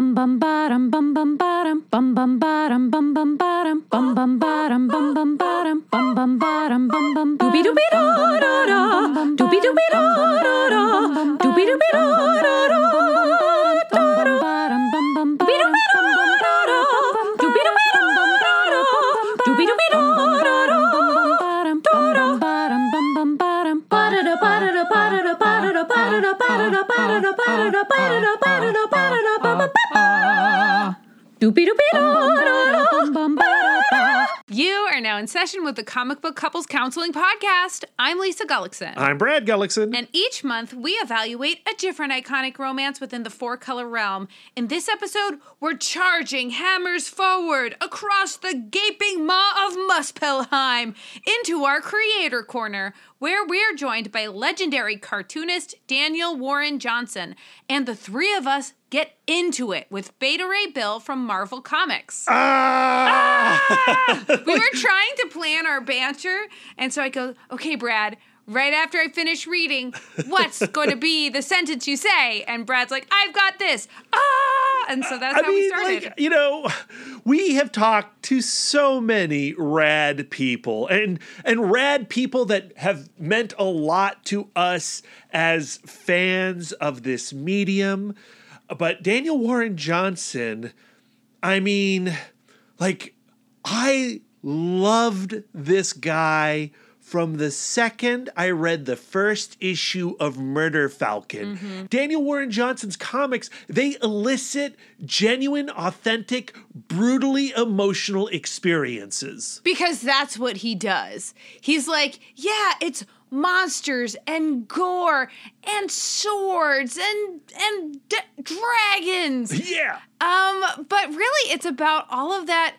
bum bum bottom bum bum bottom bum bum bottom bum bum bottom bum bum bottom bum bum bottom bum bum bottom bum bum doobie doobie da da da doobie doobie da da da doobie doobie da da da ba-da-da ba-da-da ba-da-da ba-da-da ba-da-da ba-da-da ba-da-da You are now in session with the Comic Book Couples Counseling Podcast. I'm Lisa Gullickson. I'm Brad Gullickson. and each month we evaluate a different iconic romance within the four color realm. In this episode, we're charging hammers forward across the gaping maw of Muspelheim into our creator corner, where we're joined by legendary cartoonist Daniel Warren Johnson. And the three of us get into it with Beta Ray Bill from Marvel Comics. ah! we were trying to plan our banter, and so I go, okay, Brad. Right after I finish reading, what's going to be the sentence you say? And Brad's like, I've got this. Ah! And so that's I how we started. like, you know, we have talked to so many rad people and and rad people that have meant a lot to us as fans of this medium. But Daniel Warren Johnson, I mean, like I loved this guy from the second I read the first issue of Murder Falcon. Mm-hmm. Daniel Warren Johnson's comics, they elicit genuine, authentic, brutally emotional experiences. because that's what he does. He's like, yeah, it's monsters and gore and swords and and d- dragons. Yeah. Um, but really, it's about all of that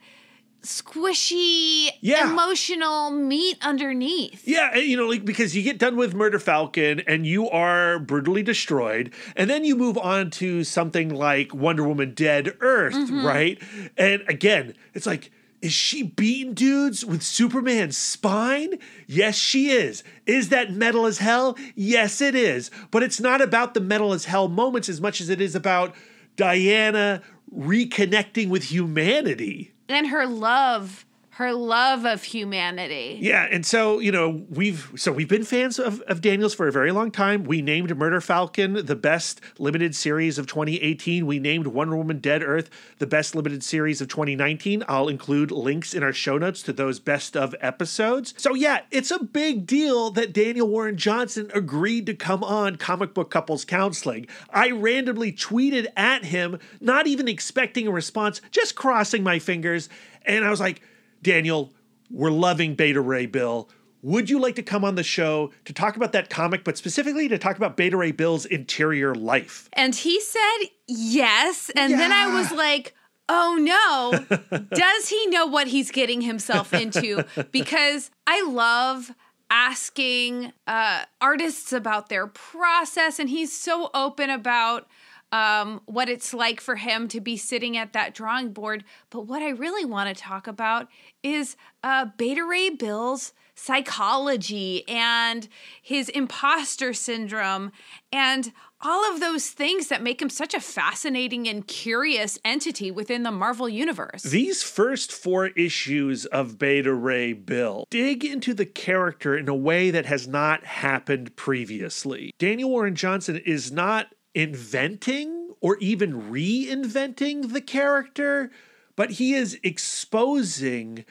squishy, Yeah. emotional meat underneath. Yeah, you know, like because you get done with Murder Falcon and you are brutally destroyed, and then you move on to something like Wonder Woman Dead Earth, right? And again, it's like, is she beating dudes with Superman's spine? Yes, she is. Is that metal as hell? Yes, it is. But it's not about the metal as hell moments as much as it is about Diana reconnecting with humanity. And her love, her love of humanity. Yeah, and so you know we've so we've been fans of, of Daniels for a very long time. We named Murder Falcon the best limited series of 2018. We named Wonder Woman Dead Earth the best limited series of 2019. I'll include links in our show notes to those best of episodes. So yeah, it's a big deal that Daniel Warren Johnson agreed to come on Comic Book Couples Counseling. I randomly tweeted at him, not even expecting a response, just crossing my fingers, and I was like. Daniel, we're loving Beta Ray Bill. Would you like to come on the show to talk about that comic, but specifically to talk about Beta Ray Bill's interior life? And he said yes. And then I was like, oh no, does he know what he's getting himself into? Because I love asking uh, artists about their process, and he's so open about. Um, what it's like for him to be sitting at that drawing board. But what I really want to talk about is uh, Beta Ray Bill's psychology and his imposter syndrome and all of those things that make him such a fascinating and curious entity within the Marvel Universe. These first four issues of Beta Ray Bill dig into the character in a way that has not happened previously. Daniel Warren Johnson is not inventing or even reinventing the character, but he is exposing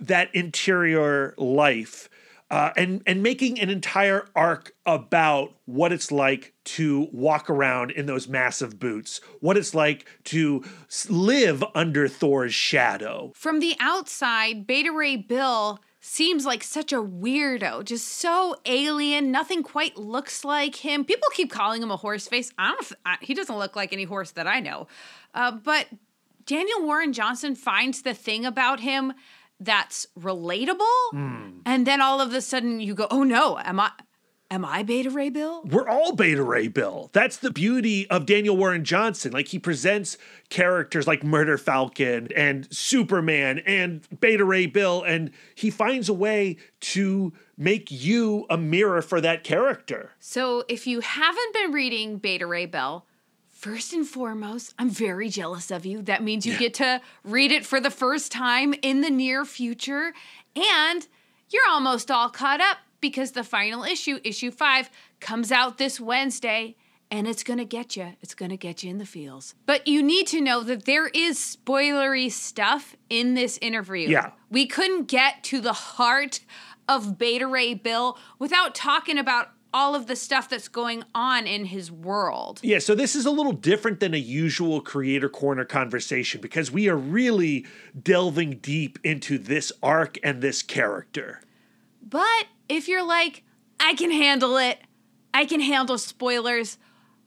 that interior life uh, and and making an entire arc about what it's like to walk around in those massive boots, what it's like to live under Thor's shadow. From the outside, Beta Ray Bill seems like such a weirdo, just so alien. Nothing quite looks like him. People keep calling him a horse face. I don't. I, he doesn't look like any horse that I know. Uh, but Daniel Warren Johnson finds the thing about him that's relatable, and then all of a sudden you go, "Oh no, am I?" Am I Beta Ray Bill? We're all Beta Ray Bill. That's the beauty of Daniel Warren Johnson. Like he presents characters like Murder Falcon and Superman and Beta Ray Bill, and he finds a way to make you a mirror for that character. So if you haven't been reading Beta Ray Bill, First and foremost, I'm very jealous of you. That means you get to read it for the first time in the near future. And you're almost all caught up because the final issue, issue five, comes out this Wednesday and it's going to get you. It's going to get you in the feels. But you need to know that there is spoilery stuff in this interview. Yeah. We couldn't get to the heart of Beta Ray Bill without talking about all of the stuff that's going on in his world. Yeah, so this is a little different than a usual creator corner conversation because we are really delving deep into this arc and this character. But if you're like, I can handle it, I can handle spoilers,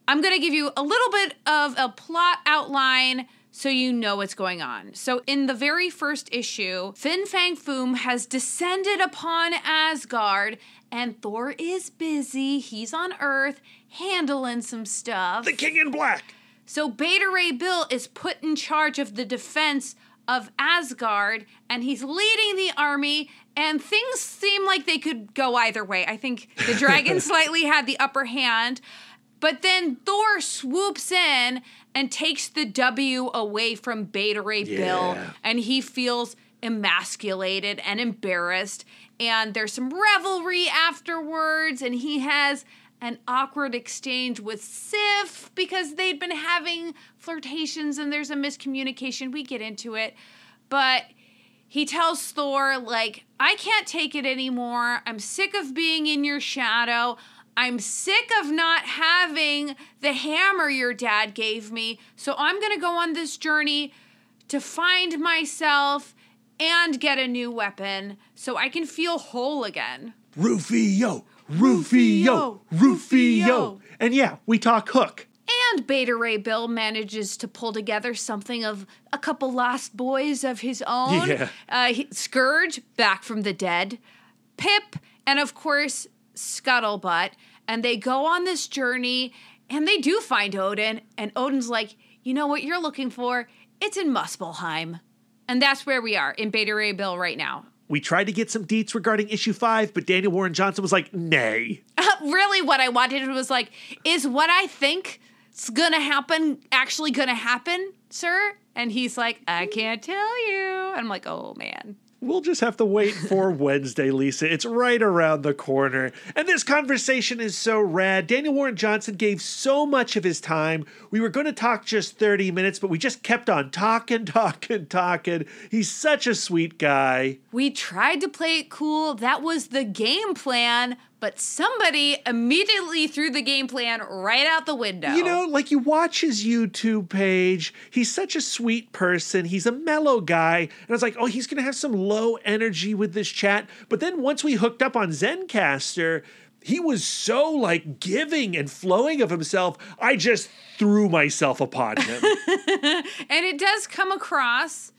I'm going to give you a little bit of a plot outline so you know what's going on. So, in the very first issue, Fin Fang Foom has descended upon Asgard, and Thor is busy. He's on Earth handling some stuff. The King in Black. So, Beta Ray Bill is put in charge of the defense of Asgard, and he's leading the army, and things seem like they could go either way. I think the dragon slightly had the upper hand. But then Thor swoops in and takes the W away from Beta Ray Bill, and he feels emasculated and embarrassed. And there's some revelry afterwards, and he has an awkward exchange with Sif because they'd been having flirtations and there's a miscommunication. We get into it. But he tells Thor, like, I can't take it anymore. I'm sick of being in your shadow. I'm sick of not having the hammer your dad gave me. So I'm going to go on this journey to find myself and get a new weapon so I can feel whole again. Rufio, Rufio, Rufio, Rufio. And yeah, we talk Hook. And Beta Ray Bill manages to pull together something of a couple lost boys of his own. Yeah. Uh, he- Scourge, back from the dead, Pip, and of course, Scuttlebutt. And they go on this journey and they do find Odin. And Odin's like, you know what you're looking for? It's in Muspelheim. And that's where we are in Beta Ray Bill right now. We tried to get some deets regarding issue five, but Daniel Warren Johnson was like, nay. really what I wanted was like, is what I think is gonna happen actually gonna happen, sir? And he's like, I can't tell you. And I'm like, oh man. We'll just have to wait for Wednesday, Lisa. It's right around the corner. And this conversation is so rad. Daniel Warren Johnson gave so much of his time. We were going to talk just 30 minutes, but we just kept on talking, talking, talking. He's such a sweet guy. We tried to play it cool. That was the game plan, but somebody immediately threw the game plan right out the window. You know, like you watch his YouTube page, he's such a sweet person. He's a mellow guy. And I was like, oh, he's going to have some low energy with this chat. But then once we hooked up on Zencastr, he was so like giving and flowing of himself. I just threw myself upon him. and it does come across.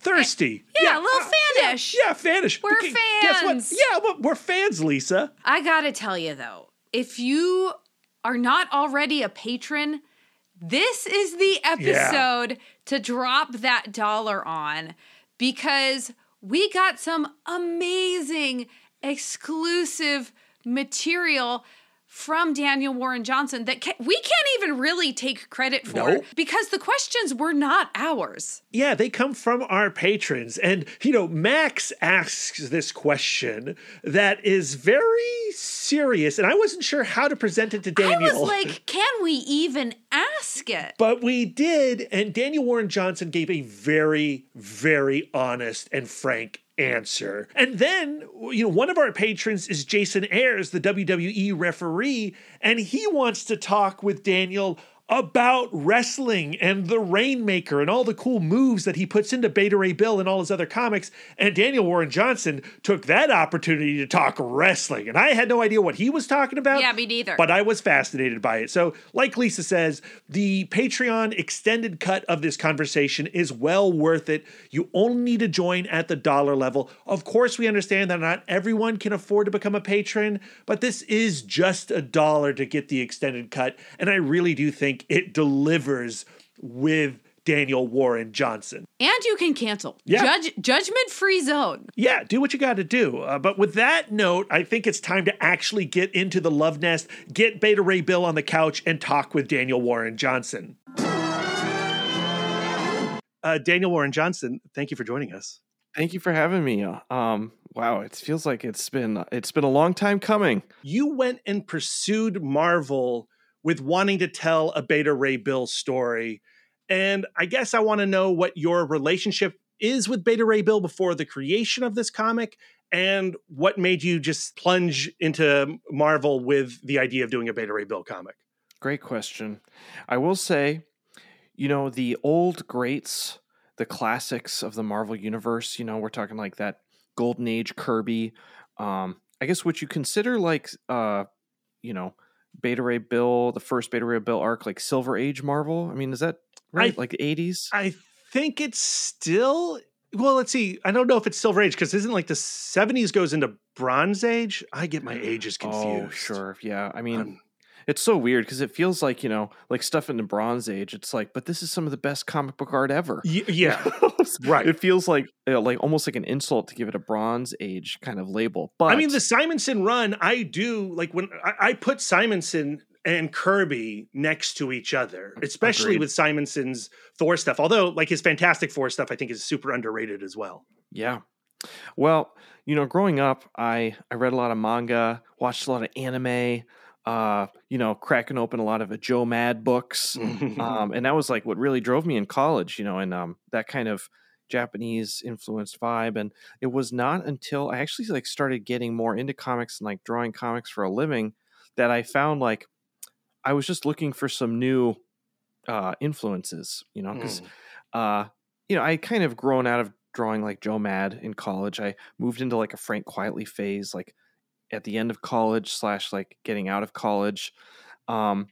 Thirsty. Yeah, a little uh, fanish. Yeah, yeah, fanish. We're fans. Guess what? Yeah, we're fans, Lisa. I gotta tell you though, if you are not already a patron, this is the episode to drop that dollar on because we got some amazing exclusive material from Daniel Warren Johnson that ca- we can't even really take credit for Nope. because the questions were not ours. Yeah, they come from our patrons. And, you know, Max asks this question that is very serious. And I wasn't sure how to present it to Daniel. I was like, can we even ask it? but we did. And Daniel Warren Johnson gave a very, very honest and frank answer. And then, you know, one of our patrons is Jason Ayers, the WWE referee, and he wants to talk with Daniel about wrestling and the Rainmaker and all the cool moves that he puts into Beta Ray Bill and all his other comics. And Daniel Warren Johnson took that opportunity to talk wrestling. And I had no idea what he was talking about. Yeah, me neither. But I was fascinated by it. So, like Lisa says, the Patreon extended cut of this conversation is well worth it. You only need to join at the dollar level. Of course, we understand that not everyone can afford to become a patron, but this is just a dollar to get the extended cut. And I really do think it delivers with Daniel Warren Johnson. And you can cancel. Yeah. Judge judgment free zone. Yeah, do what you got to do. Uh, but with that note, I think it's time to actually get into the love nest, get Beta Ray Bill on the couch, and talk with Daniel Warren Johnson. Uh, Daniel Warren Johnson, thank you for joining us. Thank you for having me. Um, wow, it feels like it's been it's been a long time coming. You went and pursued Marvel with wanting to tell a Beta Ray Bill story, and I guess I want to know what your relationship is with Beta Ray Bill before the creation of this comic, and what made you just plunge into Marvel with the idea of doing a Beta Ray Bill comic. Great question. I will say, you know, the old greats, the classics of the Marvel universe, you know, we're talking like that golden age Kirby. Um, I guess what you consider like uh, you know, Beta Ray Bill, the first Beta Ray Bill arc, like Silver Age Marvel. I mean, is that right? I, like the eighties? I think it's still well, let's see. I don't know if it's Silver Age because isn't like the 70s goes into Bronze Age? I get my ages confused. Oh, sure. Yeah. I mean, um, it's so weird because it feels like, you know, like stuff in the Bronze Age. It's like, but this is some of the best comic book art ever. Y- yeah. right. It feels like, you know, like almost like an insult to give it a Bronze Age kind of label. But I mean, the Simonson run, I do like when I, I put Simonson and Kirby next to each other, especially Agreed. with Simonson's Thor stuff. Although, like his Fantastic Four stuff, I think is super underrated as well. Yeah. Well, you know, growing up, I I read a lot of manga, watched a lot of anime. Uh, you know, cracking open a lot of Joe Mad books, um, and that was like what really drove me in college. You know, and um, that kind of Japanese influenced vibe. And it was not until I actually like started getting more into comics and like drawing comics for a living that I found like I was just looking for some new uh, influences, you know, because, mm. uh, you know, I kind of grown out of drawing like Joe Mad in college. I moved into like a Frank Quitely phase, like at the end of college slash like getting out of college. Um,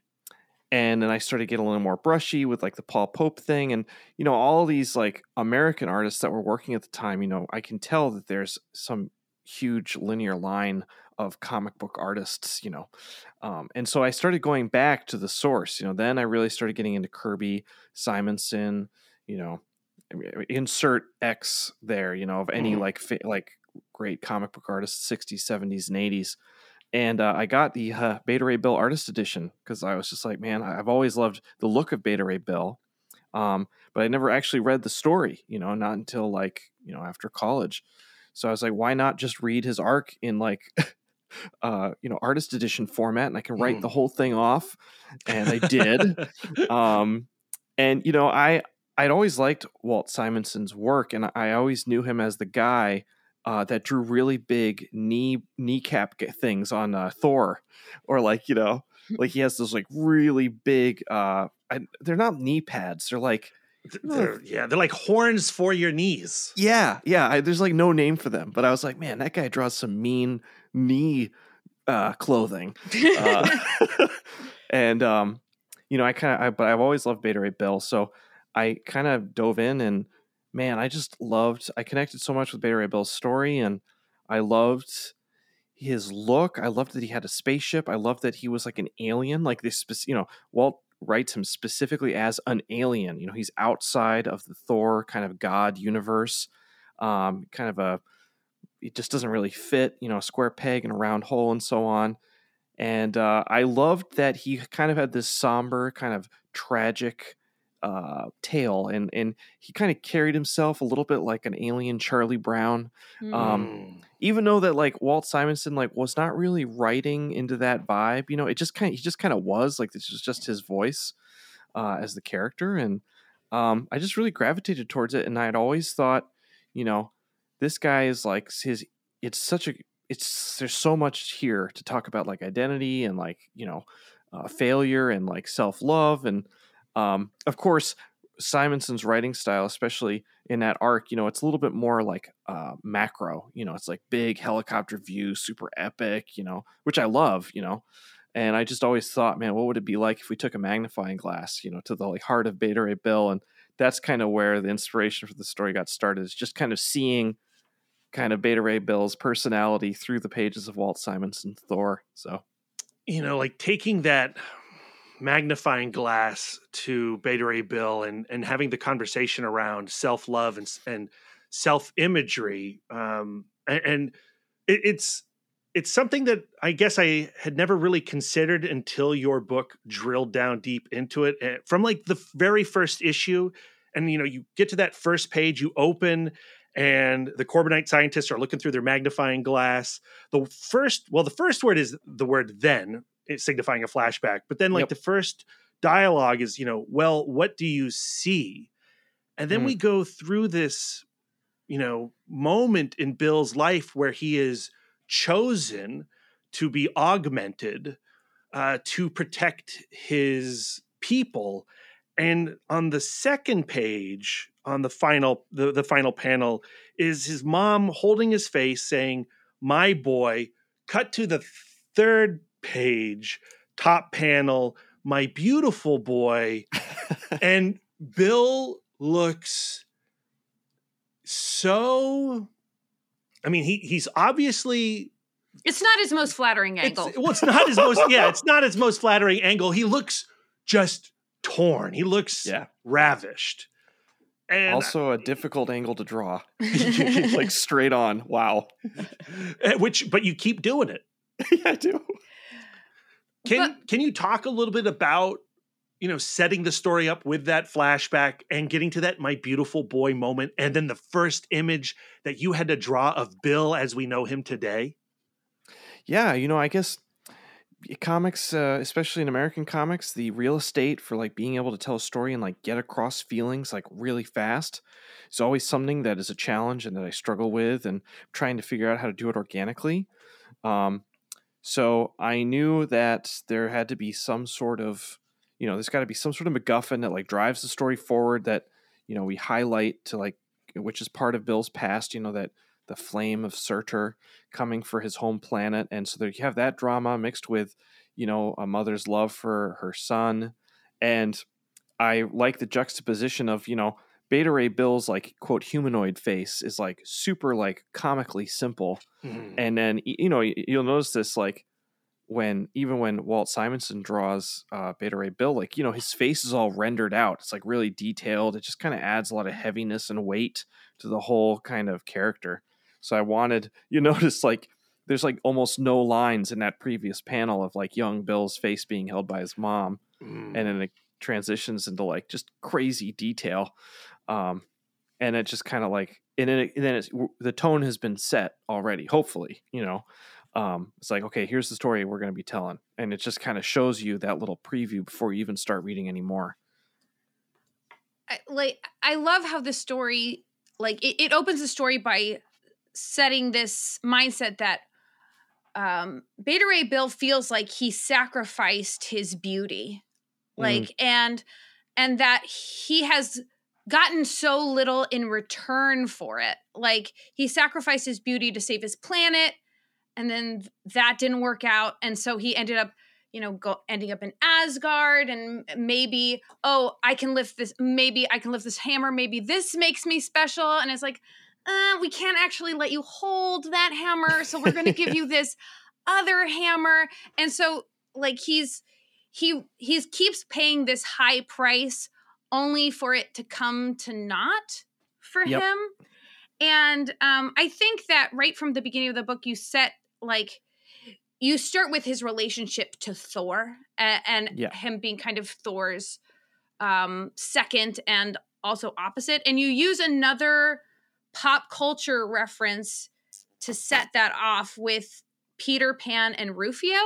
and then I started getting a little more brushy with like the Paul Pope thing, and you know all these like American artists that were working at the time. You know, I can tell that there's some huge linear line of comic book artists, you know. Um, and so I started going back to the source, you know. Then I really started getting into Kirby, Simonson, you know, insert X there, you know, of any mm-hmm. like like great comic book artists, 60s, 70s, and 80s. And uh, I got the uh, Beta Ray Bill Artist Edition because I was just like, man, I've always loved the look of Beta Ray Bill. Um, but I never actually read the story, you know, not until like, you know, after college. So I was like, why not just read his arc in like uh, you know, artist edition format, and I can write mm. the whole thing off, and I did. um, and you know, I I'd always liked Walt Simonson's work, and I always knew him as the guy uh, that drew really big knee kneecap things on uh, Thor, or like you know, like he has those like really big. Uh, I, they're not knee pads; they're like they're, yeah, they're like horns for your knees. Yeah, yeah. I, there's like no name for them, but I was like, man, that guy draws some mean knee uh, clothing. Uh, and um, you know, I kind of, but I've always loved Beta Ray Bill, so I kind of dove in, and man, I just loved. I connected so much with Beta Ray Bill's story, and I loved his look. I loved that he had a spaceship. I loved that he was like an alien, like this. You know, Walt writes him specifically as an alien. You know, he's outside of the Thor kind of god universe. Um, kind of a it just doesn't really fit, you know, a square peg in a round hole and so on. And uh, I loved that he kind of had this somber, kind of tragic uh, tale, and and he kind of carried himself a little bit like an alien Charlie Brown. Mm. Um, even though that like Walt Simonson like was not really writing into that vibe, you know, it just kind of he just kind of was like this was just his voice uh, as the character, and um, I just really gravitated towards it. And I had always thought, you know, this guy is like his it's such a it's there's so much here to talk about like identity and like you know uh, failure and like self-love and um, of course simonson's writing style especially in that arc you know it's a little bit more like uh, macro you know it's like big helicopter view super epic you know which i love you know and i just always thought man what would it be like if we took a magnifying glass you know to the like heart of beta ray bill and that's kind of where the inspiration for the story got started is just kind of seeing kind of Beta Ray Bill's personality through the pages of Walt Simonson's Thor. So, you know, like taking that magnifying glass to Beta Ray Bill and and having the conversation around self love and and self imagery, um, and, and it, it's it's something that I guess I had never really considered until your book drilled down deep into it. Eh, from like the very first issue, And you know, you get to that first page, you open, and the Korbinite scientists are looking through their magnifying glass. The first, well, the first word is the word then, signifying a flashback. But then, like Yep. the first dialogue is, you know, well, what do you see? And then Hmm. we go through this, you know, moment in Bill's life where he is chosen to be augmented uh, to protect his people. And on the second page, on the final the, the final panel, is his mom holding his face saying, My boy, cut to the third page, top panel, my beautiful boy. and Bill looks so I mean, he he's obviously It's not his most flattering it's, angle. well, it's not his most yeah, it's not his most flattering angle. He looks just torn. He looks Yeah. ravished. And also a difficult angle to draw. like straight on. Wow. uh, which but you keep doing it. yeah, I do. Can can you talk a little bit about you know setting the story up with that flashback and getting to that my beautiful boy moment and then the first image that you had to draw of Bill as we know him today? Yeah, you know, I guess comics, uh, especially in American comics, the real estate for like being able to tell a story and like get across feelings like really fast is always something that is a challenge and that I struggle with and trying to figure out how to do it organically. Um, so I knew that there had to be some sort of, you know, there's got to be some sort of MacGuffin that like drives the story forward that, you know, we highlight to like, which is part of Bill's past, you know, that the flame of Surtur coming for his home planet. And so there you have that drama mixed with, you know, a mother's love for her son. And I like the juxtaposition of, you know, Beta Ray Bill's like quote humanoid face is like super like comically simple and then you know you'll notice this like when even when Walt Simonson draws uh, Beta Ray Bill, like you know his face is all rendered out. It's like really detailed. It just kind of adds a lot of heaviness and weight to the whole kind of character. So I wanted you notice like there's like almost no lines in that previous panel of like young Bill's face being held by his mom, Mm. and then it transitions into like just crazy detail. Um, and it just kind of like and then, it, and then it's the tone has been set already hopefully you know um, it's like okay here's the story we're going to be telling and it just kind of shows you that little preview before you even start reading anymore I, like I love how the story like it, it opens the story by setting this mindset that um Beta Ray Bill feels like he sacrificed his beauty. Mm. Like and and that he has gotten so little in return for it. Like he sacrificed his beauty to save his planet and then that didn't work out and so he ended up you know go ending up in Asgard and maybe oh I can lift this maybe I can lift this hammer maybe this makes me special and it's like uh, we can't actually let you hold that hammer so we're going to give you this other hammer and so like he's he he's keeps paying this high price only for it to come to naught for Yep. him and um i think that right from the beginning of the book you set like you start with his relationship to thor and, and Yeah. him being kind of thor's um second and also opposite and you use another pop culture reference to set that off with peter pan and rufio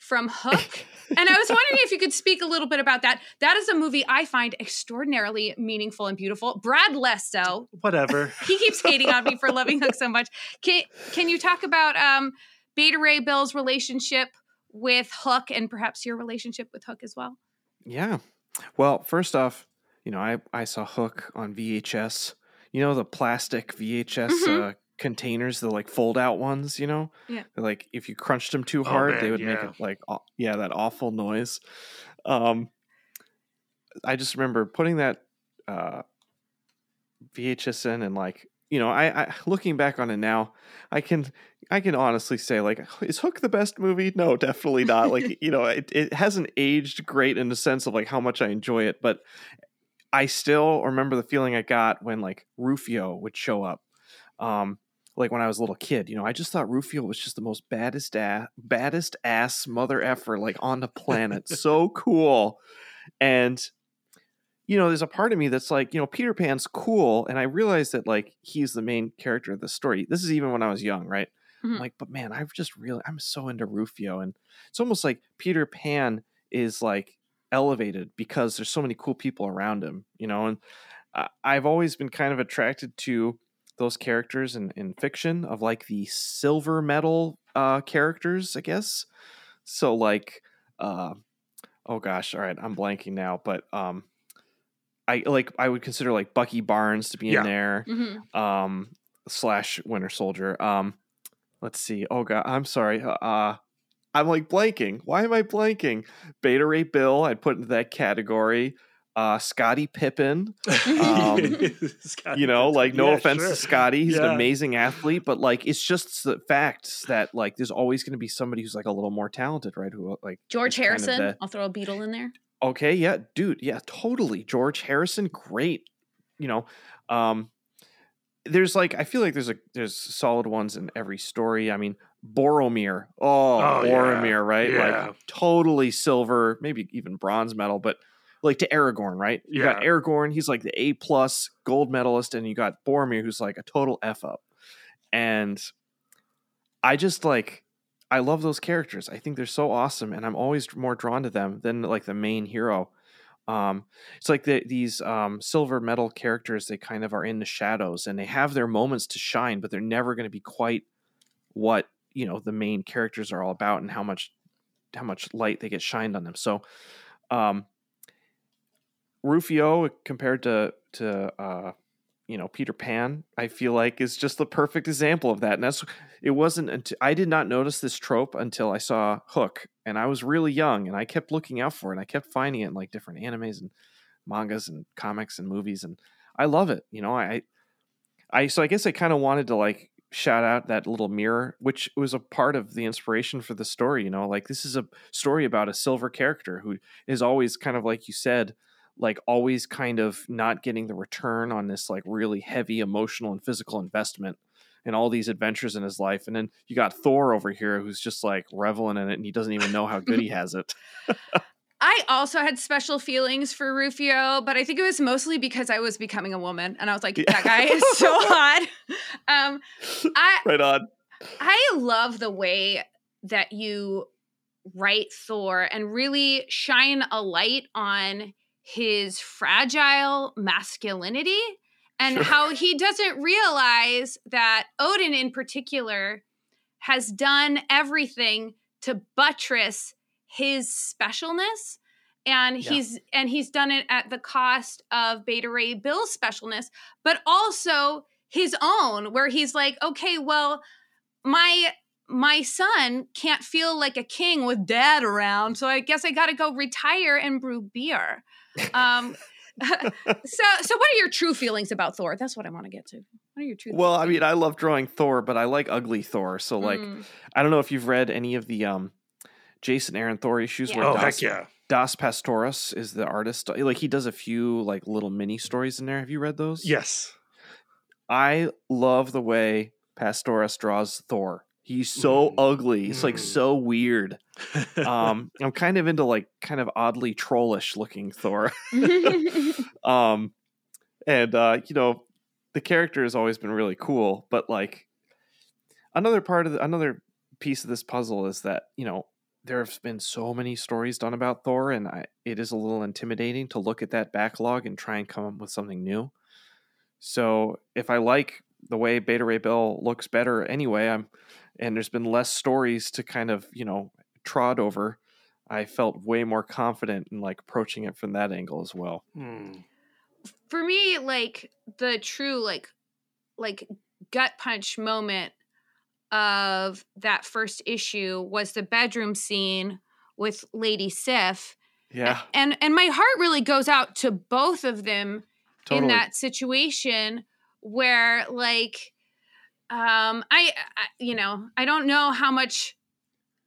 from hook and I was wondering if you could speak a little bit about that. That is a movie I find extraordinarily meaningful and beautiful. Brad less so. Whatever. He keeps hating on me for loving Hook so much. Can can you talk about um, Beta Ray Bill's relationship with Hook and perhaps your relationship with Hook as well? yeah well first off you know i i saw hook on vhs you know the plastic vhs Mhm. uh, containers the like fold out ones you know? Yeah. They're like if you crunched them too Oh, hard man, they would make it like aw- yeah that awful noise. Um i just remember putting that uh vhs in and like you know I, I looking back on it now i can i can honestly say like is hook the best movie? No definitely not. Like you know it, it hasn't aged great in the sense of like how much i enjoy it but i still remember the feeling i got when like rufio would show up. Um like when I was a little kid, you know, I just thought Rufio was just the most baddest ass, baddest ass mother effer like on the planet. so cool. And you know, there's a part of me that's like, you know, Peter Pan's cool, and I realize that like he's the main character of the story. This is even when I was young, right? I'm Mhm. like, but man, I've just really, I'm so into Rufio, and it's almost like Peter Pan is like elevated because there's so many cool people around him, you know. And I've always been kind of attracted to those characters in, in fiction of like the silver medal uh, characters, I guess. So like, uh, oh gosh, all right, I'm blanking now, but um, I like I would consider like Bucky Barnes to be Yeah. in there Mhm. um slash winter soldier um let's see oh god i'm sorry uh i'm like blanking why am i blanking beta ray bill i'd put into that category uh scottie pippen Um, Scottie you know Pippen. like no Yeah, offense sure. to scottie he's Yeah. an amazing athlete but like it's just the fact that like there's always going to be somebody who's like a little more talented right who like George is kind of Harrison. the- I'll throw a Beatle in there. okay yeah dude yeah totally george harrison great you know um there's like i feel like there's a there's solid ones in every story i mean boromir oh, Oh, yeah. boromir right Yeah. like totally silver maybe even bronze medal but like to aragorn right you got Yeah. aragorn he's like the a plus gold medalist and you got boromir who's like a total f up and i just like I love those characters. I think they're so awesome, and I'm always more drawn to them than like the main hero. Um, it's like the, these um, silver medal characters. They kind of are in the shadows, and they have their moments to shine, but they're never going to be quite what you know the main characters are all about, and how much how much light they get shined on them. So, um, Rufio compared to to uh, you know Peter Pan, I feel like is just the perfect example of that, and that's it wasn't until I did not notice this trope until I saw Hook, and I was really young, and I kept looking out for it, and I kept finding it in like different animes and mangas and comics and movies, and I love it. You know, I, I so I guess I kind of wanted to like shout out that little mirror, which was a part of the inspiration for the story. You know, like this is a story about a silver character who is always kind of like you said like always kind of not getting the return on this like really heavy emotional and physical investment in all these adventures in his life. And then you got Thor over here who's just like reveling in it and he doesn't even know how good he has it. I also had special feelings for Rufio, but I think it was mostly because I was becoming a woman and I was like, Yeah. that guy is so hot. Um, I right on. I love the way that you write Thor and really shine a light on his fragile masculinity and Sure. how he doesn't realize that Odin, in particular, has done everything to buttress his specialness. And Yeah. he's and he's done it at the cost of Beta Ray Bill's specialness, but also his own, where he's like, okay, well, my my son can't feel like a king with dad around, so I guess I got to go retire and brew beer. Um, so, so what are your true feelings about Thor? That's what I want to get to. What are your true? Well, I mean, I love drawing Thor, but I like ugly Thor. So like Mm. I don't know if you've read any of the um Jason Aaron Thor issues Yeah. where Oh Das, heck yeah! Das Pastoras is the artist. Like he does a few like little mini stories in there. Have you read those? Yes. I love the way Pastoras draws Thor. He's so Mm. ugly. He's like Mm. so weird. Um, I'm kind of into like kind of oddly trollish looking Thor. um, and uh, you know, the character has always been really cool. But like another part of the, another piece of this puzzle is that you know there have been so many stories done about Thor, and I, it is a little intimidating to look at that backlog and try and come up with something new. So if I like the way Beta Ray Bill looks better anyway, I'm and there's been less stories to kind of you know trod over. I felt way more confident in like approaching it from that angle as well. Hmm. For me, like the true like like gut punch moment of that first issue was the bedroom scene with Lady Sif. Yeah, And and my heart really goes out to both of them totally. in that situation where like um I, I you know i don't know how much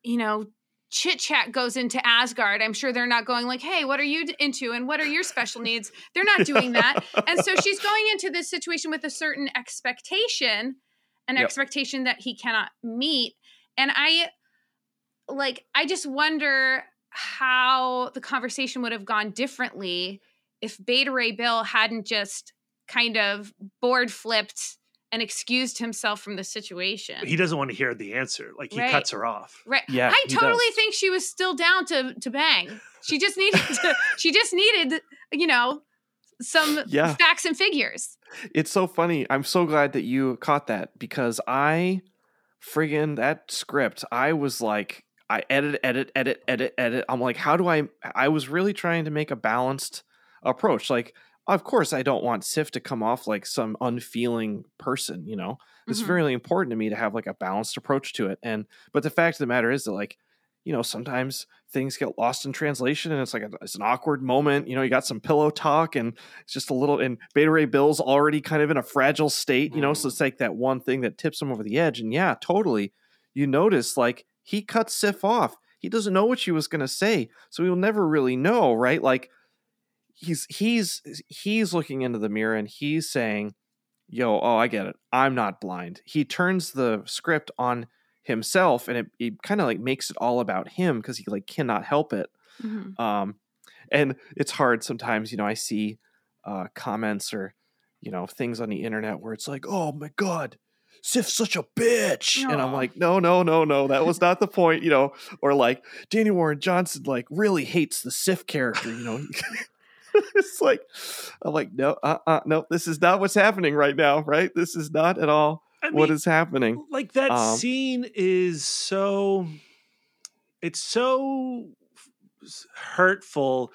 you know chit chat goes into asgard. I'm sure they're not going like hey what are you into and what are your special needs? They're not doing that. And so she's going into this situation with a certain expectation an Yep. expectation that he cannot meet. And i like i just wonder how the conversation would have gone differently if Beta Ray Bill hadn't just kind of board flipped and excused himself from the situation. He doesn't want to hear the answer. Like he Right. cuts her off. Right. Yeah, I totally does. think she was still down to to bang. She just needed to she just needed, you know, some Yeah. facts and figures. It's so funny. I'm so glad that you caught that because I friggin' that script, I was like, I edit, edit, edit, edit, edit. I'm like, how do I? I was really trying to make a balanced approach. Like, of course, I don't want Sif to come off like some unfeeling person, you know? It's Mhm. really important to me to have like a balanced approach to it. And, but the fact of the matter is that, like, you know, sometimes things get lost in translation and it's like a, it's an awkward moment. You know, you got some pillow talk and it's just a little, and Beta Ray Bill's already kind of in a fragile state, you know, so it's like that one thing that tips him over the edge. And yeah, totally. You notice like he cuts Sif off. He doesn't know what she was going to say. So he'll never really know, right? Like he's, he's, he's looking into the mirror and he's saying, yo, oh, I get it. I'm not blind. He turns the script on himself and it, it kind of like makes it all about him because he like cannot help it Mhm. um and it's hard sometimes you know i see uh comments or you know things on the internet where it's like oh my god sif's such a bitch and i'm like no no no no that was not the point you know or like Danny warren johnson like really hates the sif character you know it's like i'm like no uh, uh no this is not what's happening right now right? This is not at all I what mean, is happening. like that Um, scene is so it's so hurtful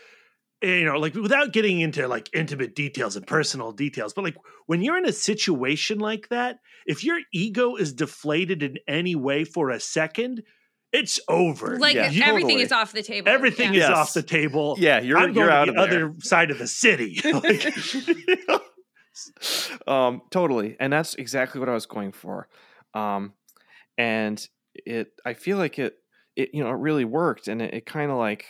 you know like without getting into like intimate details and personal details but like when you're in a situation like that if your ego is deflated in any way for a second it's over Like Yeah, everything totally. is off the table. everything Yeah. is Yes. off the table yeah you're i'm you're out to the of there. other side of the city Like, um totally and that's exactly what i was going for um and it i feel like it it you know it really worked and it, it kind of like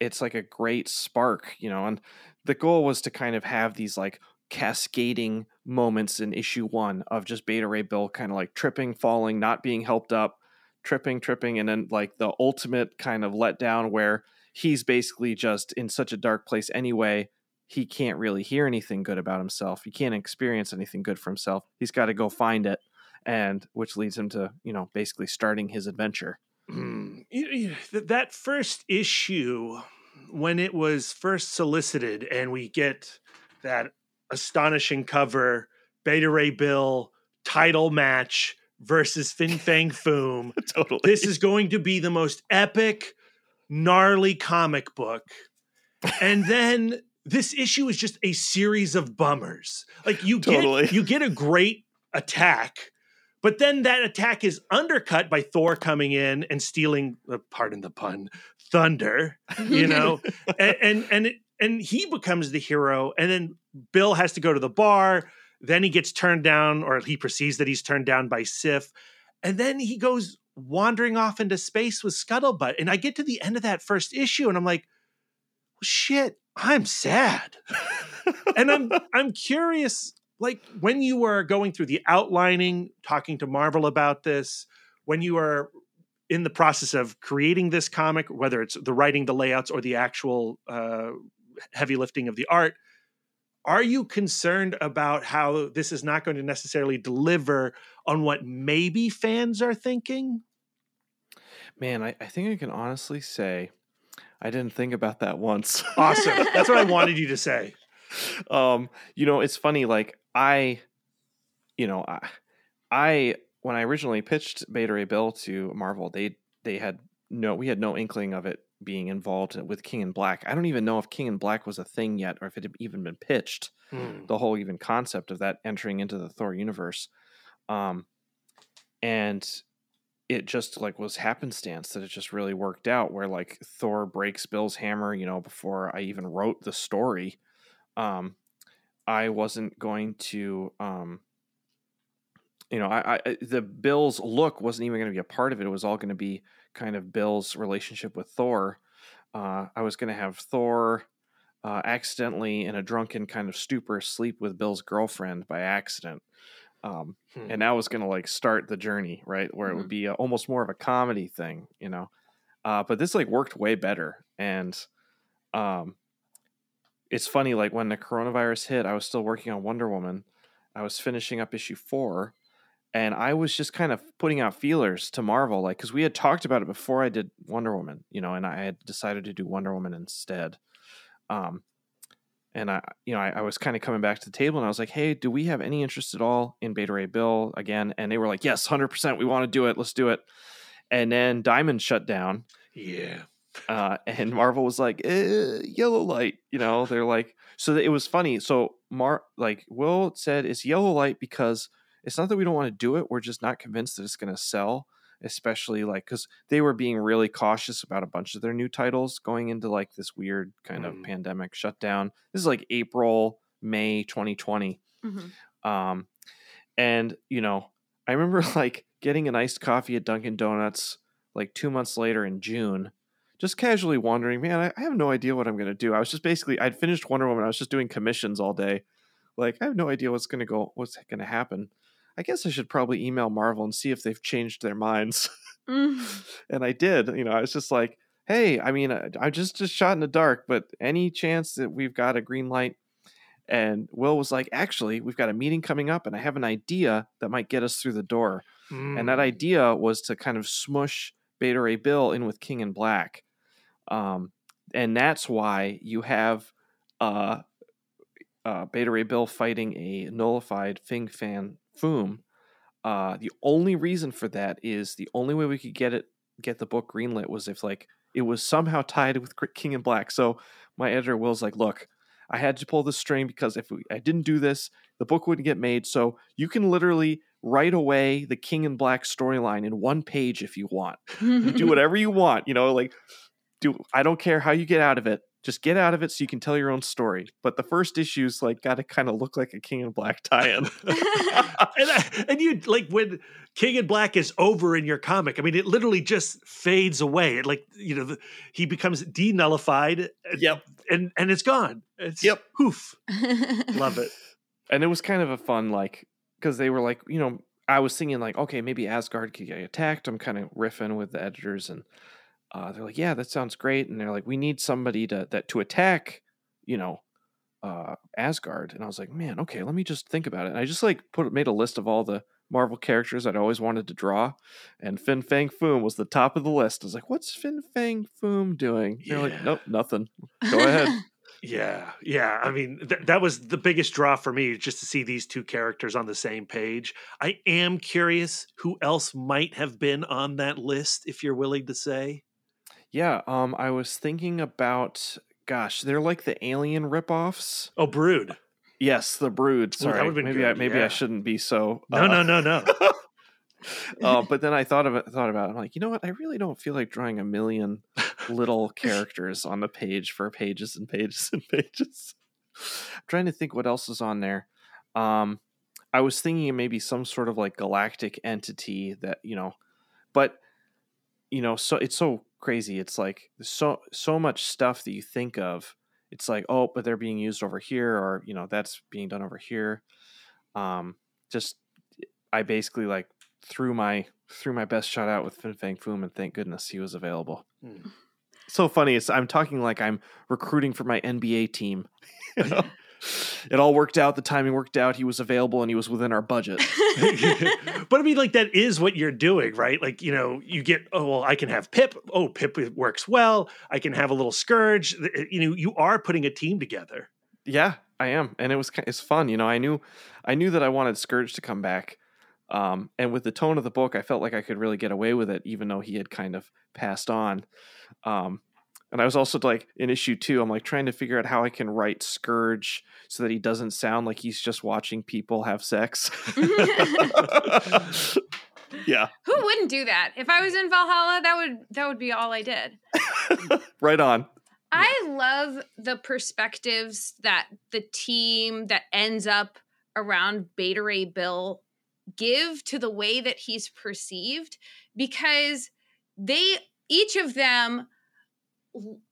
it's like a great spark you know and the goal was to kind of have these like cascading moments in issue one of just beta ray bill kind of like tripping falling not being helped up tripping tripping and then like the ultimate kind of letdown where he's basically just in such a dark place anyway he can't really hear anything good about himself. He can't experience anything good for himself. He's got to go find it, and which leads him to you know basically starting his adventure. Mm, that first issue when it was first solicited and we get that astonishing cover beta ray bill title match versus fin fang foom totally. this is going to be the most epic gnarly comic book and then this issue is just a series of bummers like you Totally. get you get a great attack but then that attack is undercut by thor coming in and stealing uh, pardon the pun thunder you know and and and, it, and he becomes the hero and then bill has to go to the bar then he gets turned down or he perceives that he's turned down by sif and then he goes wandering off into space with scuttlebutt and i get to the end of that first issue and i'm like well, shit i'm sad. And i'm i'm curious like when you were going through the outlining talking to marvel about this when you are in the process of creating this comic whether it's the writing the layouts or the actual uh, heavy lifting of the art are you concerned about how this is not going to necessarily deliver on what maybe fans are thinking Man, I, I think I can honestly say I didn't think about that once. awesome that's what i wanted you to say um, you know, it's funny. Like I, you know, I, I when I originally pitched Beta Ray Bill to Marvel, they they had no, we had no inkling of it being involved with King in Black. I don't even know if King in Black was a thing yet, or if it had even been pitched. Hmm. The whole even concept of that entering into the Thor universe, um, and it just like was happenstance that it just really worked out. Where like Thor breaks Bill's hammer, you know, before I even wrote the story um, I wasn't going to, um, you know, I, I the Bill's look wasn't even going to be a part of it. It was all going to be kind of Bill's relationship with Thor. Uh, I was going to have Thor uh, accidentally in a drunken kind of stupor sleep with Bill's girlfriend by accident. Um, Hmm. and that was going to like start the journey, right? Where it would be a, almost more of a comedy thing, you know. Uh, but this like worked way better, and um, it's funny, like when the coronavirus hit, I was still working on Wonder Woman. I was finishing up issue four, and I was just kind of putting out feelers to Marvel, like because we had talked about it before I did Wonder Woman, you know, and I had decided to do Wonder Woman instead. Um, and I, you know, I, I was kind of coming back to the table, and I was like, "Hey, do we have any interest at all in Beta Ray Bill again?" And they were like, "Yes, hundred percent. We want to do it. Let's do it." And then Diamond shut down, Yeah. uh, and Marvel was like, eh, "Yellow light," you know. They're like, so it was funny. So Mar, like Will said, it's yellow light because it's not that we don't want to do it. We're just not convinced that it's going to sell, especially like because they were being really cautious about a bunch of their new titles going into like this weird kind of Mm. pandemic shutdown. This is like April, May 2020. Mhm. Um, and you know, I remember like getting an iced coffee at Dunkin' Donuts like two months later in June, just casually wondering, man, I, I have no idea what I'm gonna do. I was just basically I'd finished Wonder Woman. I was just doing commissions all day. Like I have no idea what's gonna go, what's gonna happen. I guess I should probably email Marvel and see if they've changed their minds. Mm. and I did. You know, I was just like, "Hey, I mean, I, I just just shot in the dark, but any chance that we've got a green light?" And Will was like, "Actually, we've got a meeting coming up, and I have an idea that might get us through the door." And that Mm. idea was to kind of smush Beta Ray Bill in with King in Black, um, and that's why you have uh, uh, Beta Ray Bill fighting a nullified Fin Fang Foom. Uh, the only reason for that is the only way we could get it get the book greenlit was if like it was somehow tied with King in Black. So my editor Will's like, look, I had to pull this string because if we, I didn't do this, the book wouldn't get made. So you can literally write away the King in Black storyline in one page if you want. You do whatever you want, you know, like do I don't care how you get out of it. Just get out of it so you can tell your own story. But the first issue's like got to kind of look like a King in Black tie-in. and, I, and you like when King in Black is over in your comic. I mean, it literally just fades away. It like you know, the, he becomes denullified. Yep. and and it's gone. It's, Yep. Poof. Love it. and it was kind of a fun like because they were like you know i was thinking like okay maybe asgard could get attacked i'm kind of riffing with the editors and uh, they're like yeah that sounds great and they're like we need somebody to that to attack you know uh, asgard and i was like man okay let me just think about it and i just like put made a list of all the marvel characters i'd always wanted to draw and fin fang foom was the top of the list i was like what's fin fang foom doing they're like nope nothing go ahead Yeah, yeah. I mean, th- that was the biggest draw for me, just to see these two characters on the same page. I am curious who else might have been on that list, if you're willing to say. Yeah, um, I was thinking about, gosh, they're like the alien ripoffs. Oh, Brood. Yes, the Brood. Ooh, that Sorry, been maybe I maybe yeah. I shouldn't be so. No, uh, no, no, no. uh, but then I thought of it. Thought about it. I'm like, you know what? I really don't feel like drawing a million little characters on the page for pages and pages and pages. I'm trying to think what else is on there. Um, I was thinking maybe some sort of like galactic entity that you know, but you know, so it's so crazy. It's like so so much stuff that you think of. It's like, oh, but they're being used over here, or you know, that's being done over here. Um, just I basically like threw my threw my best shot out with Fin Fang Foom, and thank goodness he was available. Hmm. So funny. It's I'm talking like I'm recruiting for my NBA team. You know? It all worked out. The timing worked out. He was available, and he was within our budget. but I mean, like that is what you're doing, right? Like you know, you get oh well, I can have Pip. Oh, Pip works well. I can have a little Scourge. You know, you are putting a team together. Yeah, I am, and it was ki- it's fun. You know, I knew I knew that I wanted Scourge to come back, um, and with the tone of the book, I felt like I could really get away with it, even though he had kind of passed on. Um, and I was also like in issue two, I'm like trying to figure out how I can write Scourge so that he doesn't sound like he's just watching people have sex. yeah, Who wouldn't do that? If I was in Valhalla, that would that would be all I did. right on. I love the perspectives that the team that ends up around Beta Ray Bill give to the way that he's perceived because they each of them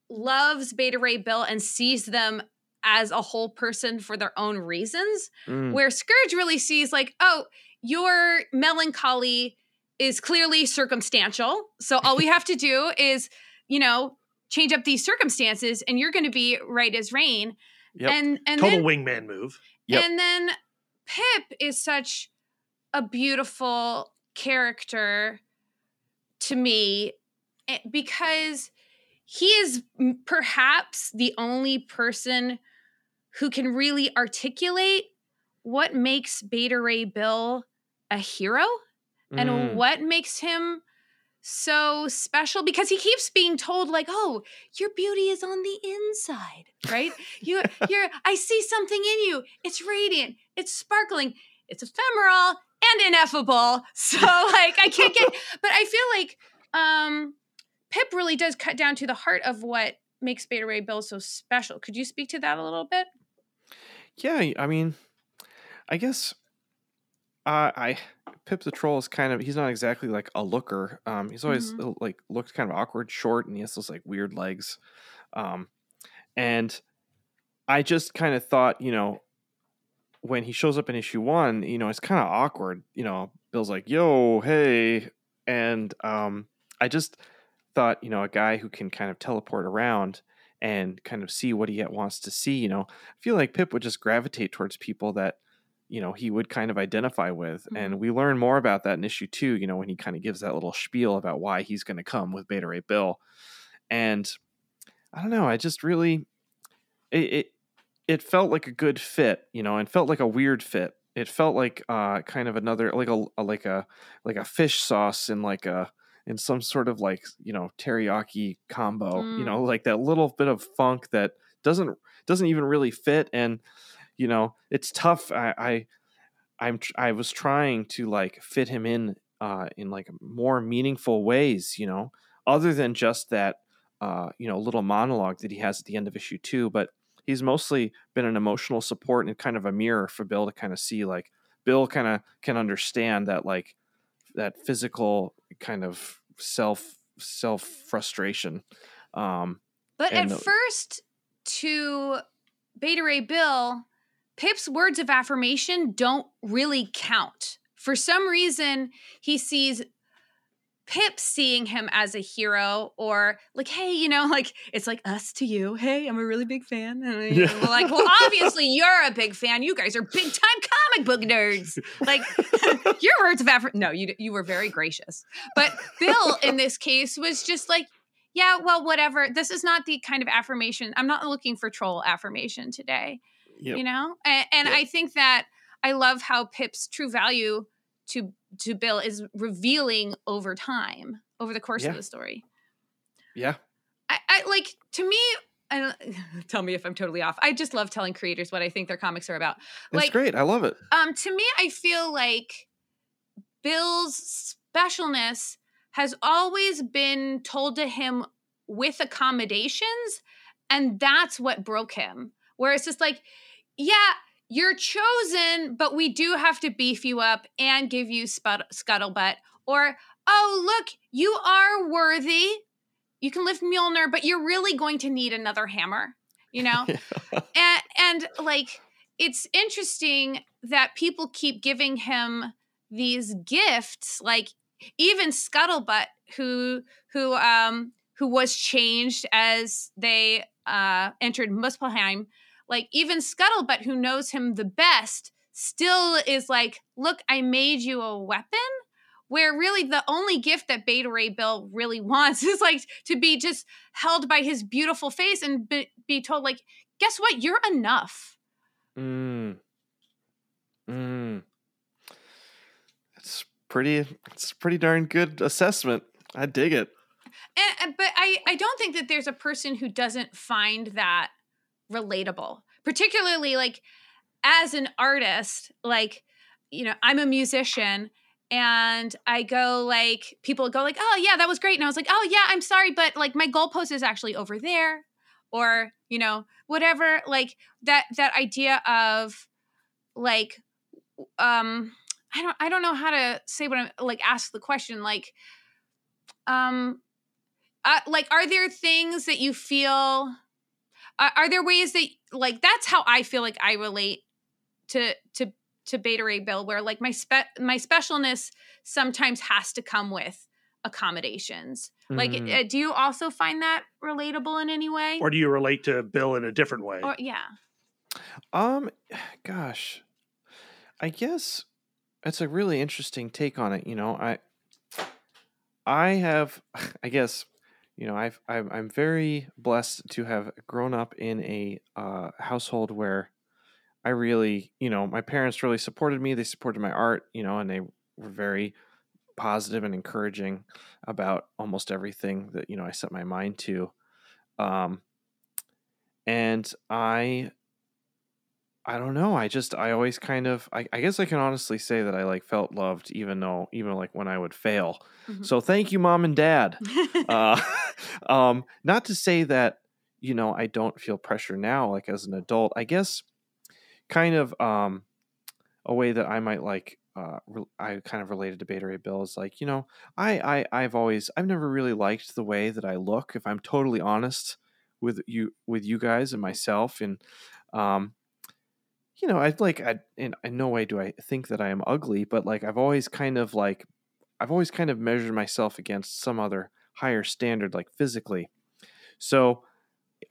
loves Beta Ray Bill and sees them as a whole person for their own reasons Mm, where Scourge really sees like, oh, your melancholy is clearly circumstantial. So all we have to do is, you know, change up these circumstances and you're going to be right as rain. Yep. And and Total then wingman move. Yep. and then Pip is such a beautiful character to me eh, because he is perhaps the only person who can really articulate what makes Beta Ray Bill a hero and Mm. what makes him so special because he keeps being told like oh your beauty is on the inside right? You you're i see something in you. It's radiant. It's sparkling. It's ephemeral and ineffable. So like i can't get but i feel like um pip really does cut down to the heart of what makes beta ray bill so special could you speak to that a little bit Yeah, I mean, I guess uh, I Pip the Troll is kind of he's not exactly like a looker. Um, he's always uh, like looked kind of awkward, short, and he has those like weird legs. Um, and I just kind of thought, you know, when he shows up in issue one, you know, it's kind of awkward. You know, Bill's like, "Yo, hey," and um, I just thought, you know, a guy who can kind of teleport around and kind of see what he wants to see. You know, I feel like Pip would just gravitate towards people that you know he would kind of identify with and we learn more about that in issue two you know when he kind of gives that little spiel about why he's going to come with beta ray bill and i don't know i just really it, it it felt like a good fit you know and felt like a weird fit it felt like uh kind of another like a, a like a like a fish sauce in like a in some sort of like you know teriyaki combo you Mm. know like that little bit of funk that doesn't doesn't even really fit and you know it's tough i i i'm tr- i was trying to like fit him in uh in like more meaningful ways you know other than just that uh you know little monologue that he has at the end of issue 2 but he's mostly been an emotional support and kind of a mirror for bill to kind of see like bill kind of can understand that like that physical kind of self self frustration um But at the- first, to Beta Ray Bill, Pip's words of affirmation don't really count. For some reason, he sees Pip seeing him as a hero, or like, hey, you know, like it's like us to you. Hey, I'm a really big fan. And Yeah. we're like, well, obviously you're a big fan. You guys are big time comic book nerds. Like your words of affirmation. No, you you were very gracious. But Bill in this case was just like, yeah, well, whatever. This is not the kind of affirmation. I'm not looking for troll affirmation today. Yep. You know, and, and Yep. I think that I love how Pip's true value to to Bill is revealing over time, over the course Yeah. of the story. yeah I, I like to me. Tell me if I'm totally off. I just love telling creators what I think their comics are about. that's Like- great i love it Um, to me, I feel like Bill's specialness has always been told to him with accommodations, and that's what broke him. Where it's just like, yeah, you're chosen, but we do have to beef you up and give you sput- scuttlebutt. Or, oh, look, you are worthy. You can lift Mjolnir, but you're really going to need another hammer, you know? and, and like, it's interesting that people keep giving him these gifts like even scuttlebutt who who um who was changed as they uh entered muspelheim like even scuttlebutt who knows him the best still is like look i made you a weapon where really the only gift that beta ray bill really wants is like to be just held by his beautiful face and be, be told like guess what you're enough Mm. Mm. It's pretty. It's pretty darn good assessment. I dig it. and, and- but I, I don't think that there's a person who doesn't find that relatable. Particularly like as an artist like you know i'm a musician and i go like people go like oh yeah that was great and i was like oh yeah i'm sorry but like my goalpost is actually over there or you know whatever like that that idea of like um i don't i don't know how to say what i'm like ask the question like um uh, like are there things that you feel are, are there ways that like that's how i feel like i relate to to to beta ray bill where like my spe- my specialness sometimes has to come with accommodations like Mhm. uh, do you also find that relatable in any way Or do you relate to Bill in a different way? or yeah Um, gosh, I guess that's a really interesting take on it. You know, I, I have, I guess, you know, I've, I'm, I'm very blessed to have grown up in a uh, household where I really, you know, my parents really supported me. They supported my art, you know, and they were very positive and encouraging about almost everything that you know I set my mind to. Um, and I I don't know. I just I always kind of I, I guess I can honestly say that I like felt loved even though even like when I would fail. Mhm. So thank you, mom and dad. uh, um, not to say that you know I don't feel pressure now, like as an adult. I guess kind of um, a way that I might like. Uh, re- I kind of related to Beta Ray Bill is like you know I I I've always I've never really liked the way that I look. If I'm totally honest with you with you guys and myself and um you know, I like I in, in no way do I think that I am ugly, but like I've always kind of like I've always kind of measured myself against some other higher standard, like physically. So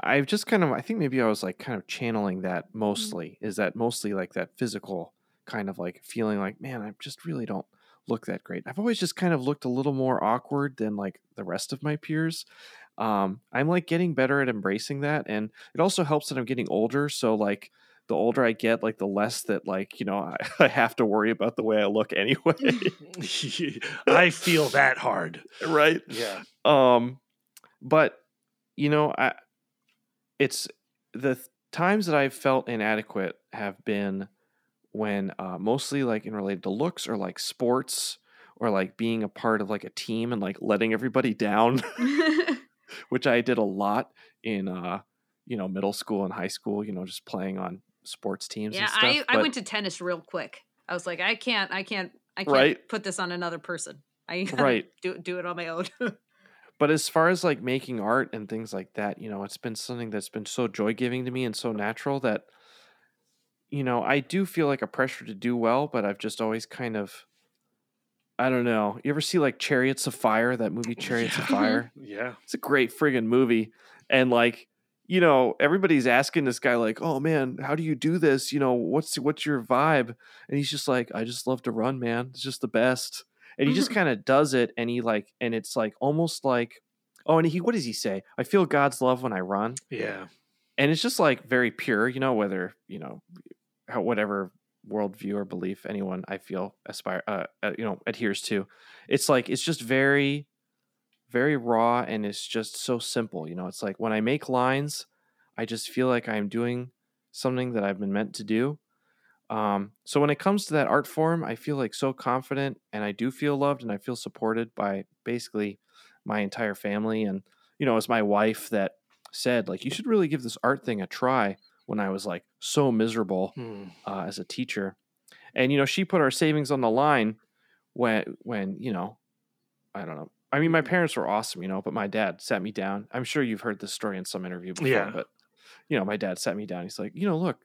I've just kind of I think maybe I was like kind of channeling that mostly. Is that mostly like that physical kind of like feeling like, man, I just really don't look that great. I've always just kind of looked a little more awkward than like the rest of my peers. Um, I'm like getting better at embracing that, and it also helps that I'm getting older. So like the older I get, like the less that like you know I, I have to worry about the way I look anyway, I feel that hard. right? Yeah. Um, but you know, I it's the th- times that I've felt inadequate have been when uh, mostly like in related to looks or like sports or like being a part of like a team and like letting everybody down, which I did a lot in uh you know middle school and high school. You know, just playing on sports teams. yeah, and stuff. I, I went to tennis real quick. I was like, I can't, I can't, I can't Right. put this on another person. I gotta Right. do do it on my own. but as far as like making art and things like that you know it's been something that's been so joy giving to me and so natural that you know i do feel like a pressure to do well but i've just always kind of i don't know you ever see like chariots of fire that movie chariots of fire Yeah. it's a great friggin' movie and like you know everybody's asking this guy like oh man how do you do this? You know what's what's your vibe? And he's just like i just love to run man. It's just the best. And he just kind of does it and he like and it's like almost like oh and he what does he say? I feel god's love when i run. Yeah. and it's just like very pure you know whether you know how whatever worldview or belief anyone i feel aspire uh, uh, you know adheres to. It's like it's just very very raw and it's just so simple you know it's like when i make lines i just feel like i'm doing something that i've been meant to do um, so when it comes to that art form i feel like so confident and i do feel loved and i feel supported by basically my entire family and you know it's my wife that said like you should really give this art thing a try when i was like so miserable Hmm. uh, as a teacher and you know she put our savings on the line when when you know i don't know i mean my parents were awesome you know but my dad sat me down i'm sure you've heard this story in some interview before Yeah. but you know my dad sat me down he's like you know look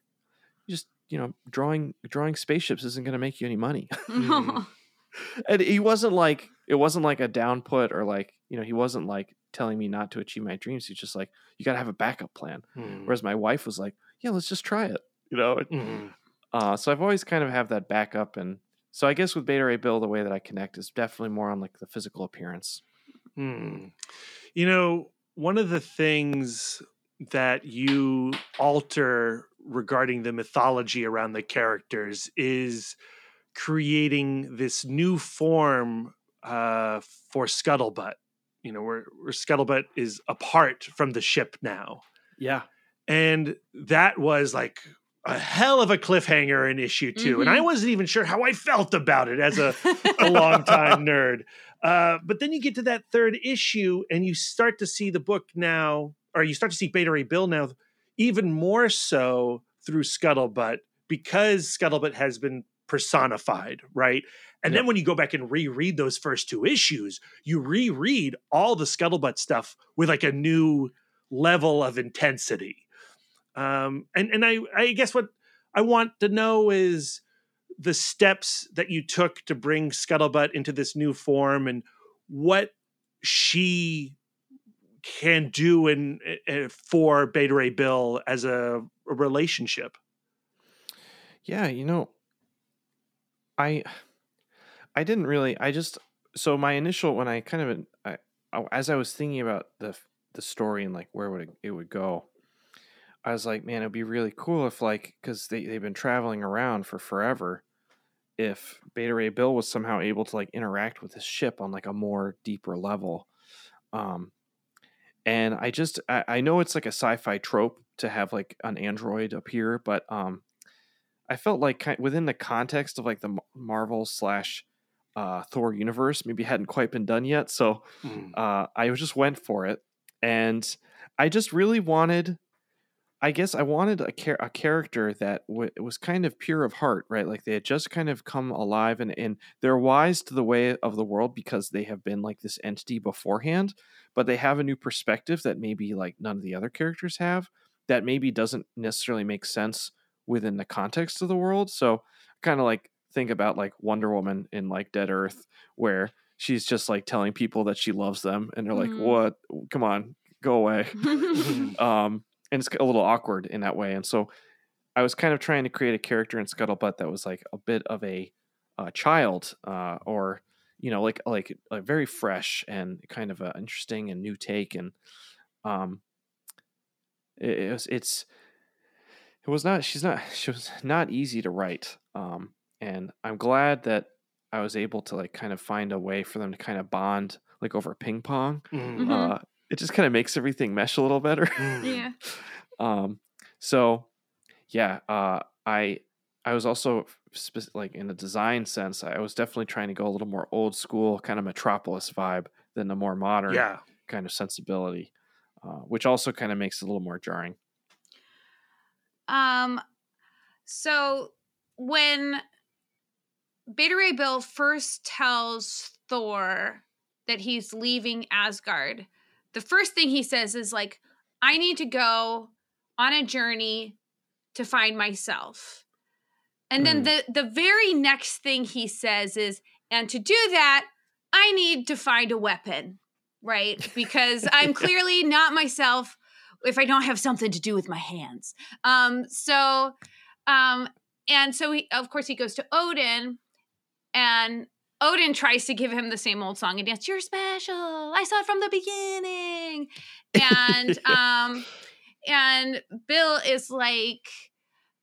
just you know drawing drawing spaceships isn't going to make you any money Mm. and he wasn't like it wasn't like a down put or like you know he wasn't like telling me not to achieve my dreams he's just like you got to have a backup plan Hmm. whereas my wife was like yeah let's just try it you know Hmm. uh, so i've always kind of have that backup and so i guess with beta ray bill the way that i connect is definitely more on like the physical appearance Hmm. You know, one of the things that you alter regarding the mythology around the characters is creating this new form uh, for Scuttlebutt. You know, where, where Scuttlebutt is apart from the ship now. yeah And that was like a hell of a cliffhanger in issue 2 And I wasn't even sure how I felt about it as a, a longtime nerd. Uh, but then you get to that third issue and you start to see the book now, or you start to see Beta Ray Bill now, even more so through Scuttlebutt because Scuttlebutt has been personified, right? And then when you go back and reread those first two issues, you reread all the Scuttlebutt stuff with like a new level of intensity. Um, and and I I guess what I want to know is the steps that you took to bring Scuttlebutt into this new form and what she can do in, uh, for Beta Ray Bill as a, a relationship. Yeah, you know, I I didn't really. I just so my initial when I kind of I- as I was thinking about the the story and like where would it, it would go, I was like, man, it'd be really cool if like because they they've been traveling around for forever. If Beta Ray Bill was somehow able to like interact with his ship on like a more deeper level, um, and I just I, I know it's like a sci-fi trope to have like an android appear, but um, I felt like kind within the context of like the Marvel slash uh, Thor universe, maybe hadn't quite been done yet. So Mm. uh, I just went for it, and I just really wanted. I guess I wanted a, char- a character that w- was kind of pure of heart, right? Like they had just kind of come alive and, and they're wise to the way of the world because they have been like this entity beforehand, but they have a new perspective that maybe like none of the other characters have that maybe doesn't necessarily make sense within the context of the world. So kind of like think about like Wonder Woman in like Dead Earth, where she's just like telling people that she loves them, and they're like, Mhm. "What? Come on, go away." um, and it's a little awkward in that way. And so I was kind of trying to create a character in Scuttlebutt that was like a bit of a uh, child, uh, or you know, like like like very fresh and kind of an interesting and new take. And um, it, it was it's it was not she's not she was not easy to write. Um, and I'm glad that I was able to like kind of find a way for them to kind of bond like over ping pong. Mm. Mhm. Uh, it just kind of makes everything mesh a little better. yeah. um so yeah uh i i was also spe- like in a design sense i was definitely trying to go a little more old school kind of metropolis vibe than the more modern Yeah. kind of sensibility uh, which also kind of makes it a little more jarring Um, so when Beta Ray Bill first tells Thor that he's leaving Asgard, the first thing he says is like, "I need to go on a journey to find myself." And then the the very next thing he says is, "And to do that, I need to find a weapon." Right? Because I'm clearly not myself if I don't have something to do with my hands. Um, so, um, and so he, of course, he goes to Odin, and Odin tries to give him the same old song and dance. You're special. I saw it from the beginning, and um, and Bill is like,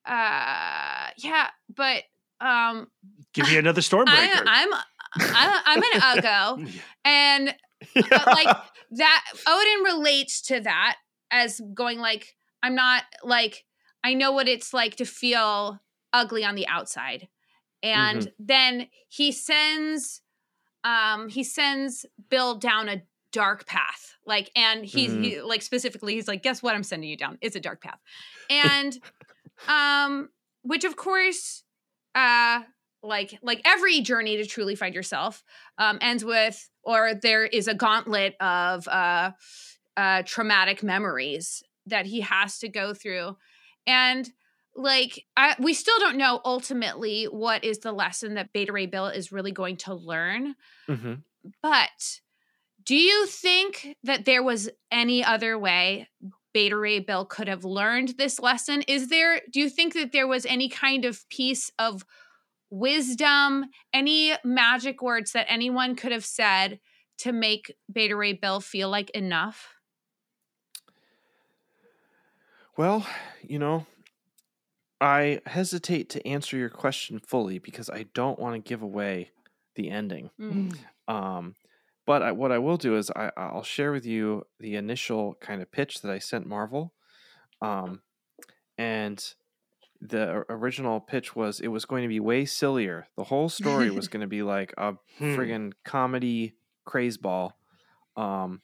uh, yeah, but um, Give me another I, Stormbreaker. I'm I, I'm an Uggo, and uh, Yeah. like that odin relates to that as going like i'm not like i know what it's like to feel ugly on the outside and then he sends um he sends bill down a dark path like and he's Mhm. he, like specifically he's like guess what i'm sending you down? It's a dark path. And um which of course uh like like every journey to truly find yourself um, ends with or there is a gauntlet of uh, uh, traumatic memories that he has to go through. And like I, we still don't know ultimately what is the lesson that beta ray bill is really going to learn Mhm. but do you think that there was any other way beta ray bill could have learned this lesson is there do you think that there was any kind of piece of wisdom, any magic words that anyone could have said to make Beta Ray Bill feel like enough? well you know i hesitate to answer your question fully because i don't want to give away the ending Mm. Um, but I, what I will do is I, I'll share with you the initial kind of pitch that I sent Marvel. Um, and the original pitch was it was going to be way sillier. The whole story was going to be like a Hmm. friggin' comedy craze ball. Um,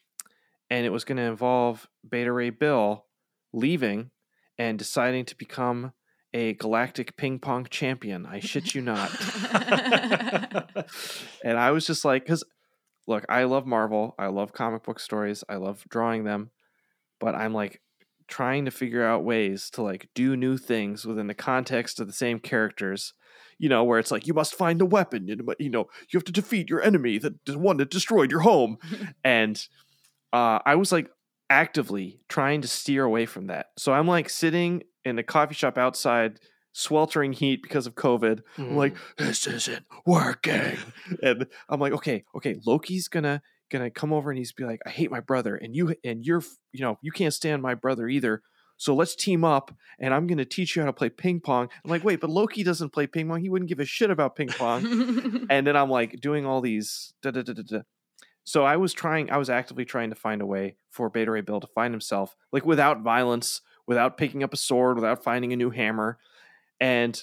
and it was going to involve Beta Ray Bill leaving and deciding to become a galactic ping pong champion. I shit you not. and I was just like, because look, I love Marvel, I love comic book stories, I love drawing them, but I'm like trying to figure out ways to like do new things within the context of the same characters. You know, where it's like you must find a weapon. You know, you know, you have to defeat your enemy, the, the one that destroyed your home. and uh, I was like actively trying to steer away from that. So I'm like sitting in a coffee shop outside sweltering heat because of COVID. I'm like, mm. this isn't working. and I'm like, okay, okay, Loki's gonna gonna come over and he's be like, I hate my brother, and you and you're you know, you can't stand my brother either. So let's team up and I'm gonna teach you how to play ping pong. I'm like, wait, but Loki doesn't play ping pong. He wouldn't give a shit about ping pong. and then I'm like doing all these da da da da da. So I was trying, I was actively trying to find a way for Beta Ray Bill to find himself, like without violence, without picking up a sword, without finding a new hammer. And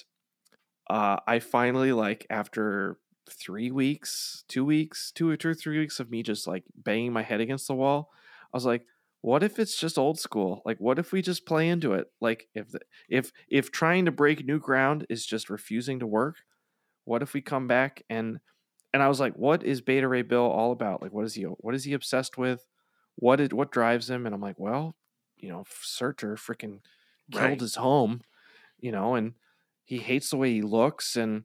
uh, I finally, like, after three weeks, two weeks, two or two or three weeks of me just like banging my head against the wall, I was like, what if it's just old school? Like, what if we just play into it? Like, if the, if if trying to break new ground is just refusing to work, what if we come back and and I was like, what is Beta Ray Bill all about? Like, what is he what is he obsessed with? What did what drives him? And I'm like, well, you know, Surtur freaking killed Right. his home, you know, and he hates the way he looks and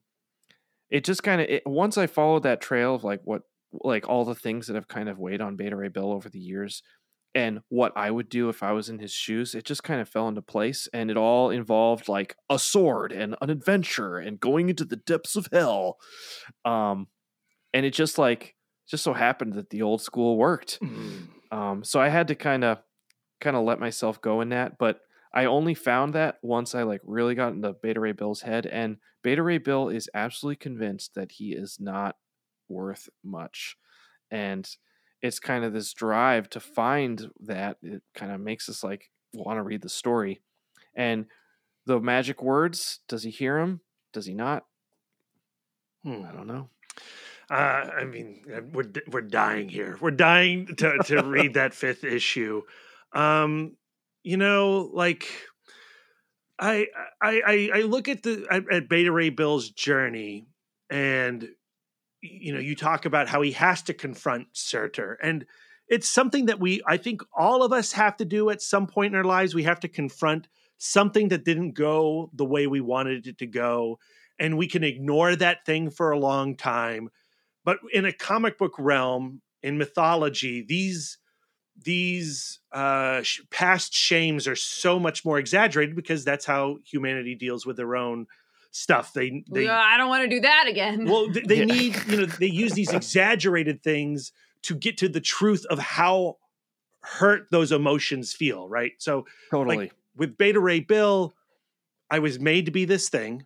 it just kind of once I followed that trail of like what like all the things that have kind of weighed on Beta Ray Bill over the years and what I would do if I was in his shoes, it just kind of fell into place and it all involved like a sword and an adventure and going into the depths of hell. Um and it just like just so happened that the old school worked. Mm. Um so I had to kind of kind of let myself go in that, but I only found that once I like really got into Beta Ray Bill's head and Beta Ray Bill is absolutely convinced that he is not worth much. And it's kind of this drive to find that it kind of makes us like want to read the story. And the magic words, does he hear them? Does he not? Hmm. I don't know. Uh, I mean, uh, we're we're dying here. We're dying to to read that fifth issue. Um, you know, like I I I, look at the at Beta Ray Bill's journey, and you know, you talk about how he has to confront Surtur, and it's something that we I think all of us have to do at some point in our lives. We have to confront something that didn't go the way we wanted it to go, and we can ignore that thing for a long time but in a comic book realm in mythology these these uh sh- past shames are so much more exaggerated because that's how humanity deals with their own stuff they they Yeah, I don't want to do that again. well they, they Yeah. need you know they use these exaggerated things to get to the truth of how hurt those emotions feel right so Totally. with Beta Ray Bill, I was made to be this thing.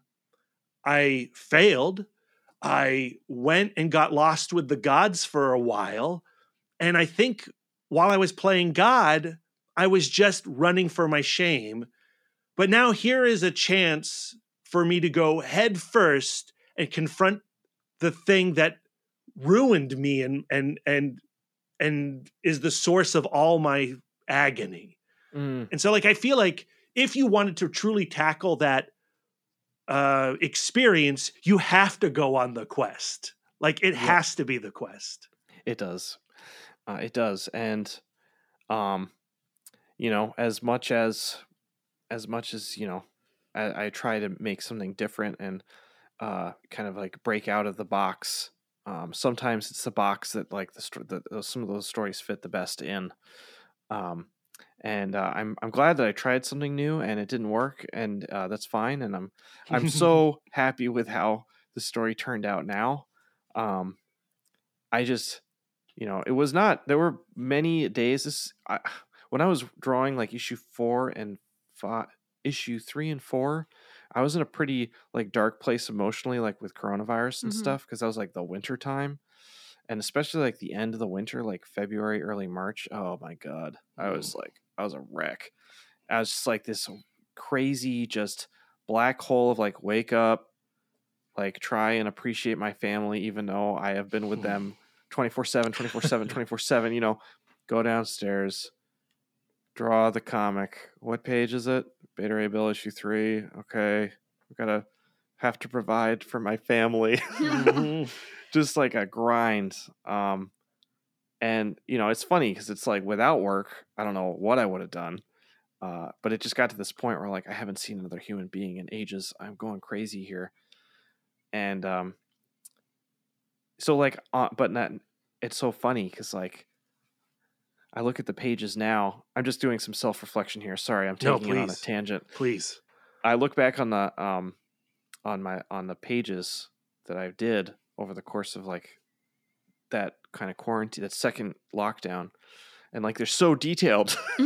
I failed. I went and got lost with the gods for a while. And I think while I was playing God, I was just running for my shame. But now here is a chance for me to go head first and confront the thing that ruined me and and and and is the source of all my agony. Mm, And so, like, I feel like if you wanted to truly tackle that uh, experience, you have to go on the quest. Like, it Yeah. has to be the quest. It does. Uh, it does. And um you know, as much as as much as, you know, I, I try to make something different and uh kind of like break out of the box. Um sometimes it's the box that like the, sto- the those- some of those stories fit the best in. Um and uh, I'm I'm glad that I tried something new and it didn't work and uh, that's fine and I'm I'm so happy with how the story turned out now. Um, I just, you know, it was not. There were many days. This I, when I was drawing like issue four and five, issue three and four, I was in a pretty like dark place emotionally, like with coronavirus and Mhm. stuff, because I was like the winter time, and especially like the end of the winter, like February, early March. Oh my god, I was like, I was a wreck. I was just like this crazy, just black hole of like wake up, like try and appreciate my family, even though I have been with them 24 7, 24 7, 24 7. You know, go downstairs, draw the comic. What page is it? Beta Ray Bill issue three. Okay. We gotta have to provide for my family. Mhm. Just like a grind. Um, and you know, it's funny because it's like without work, I don't know what I would have done. Uh, but it just got to this point where like I haven't seen another human being in ages. I'm going crazy here, and um, so like, uh, but not. It's so funny because like, I look at the pages now. I'm just doing some self reflection here. Sorry, I'm No, taking it on a tangent. Please. I look back on the um on my on the pages that I did over the course of like that kind of quarantine, that second lockdown, and like they're so detailed.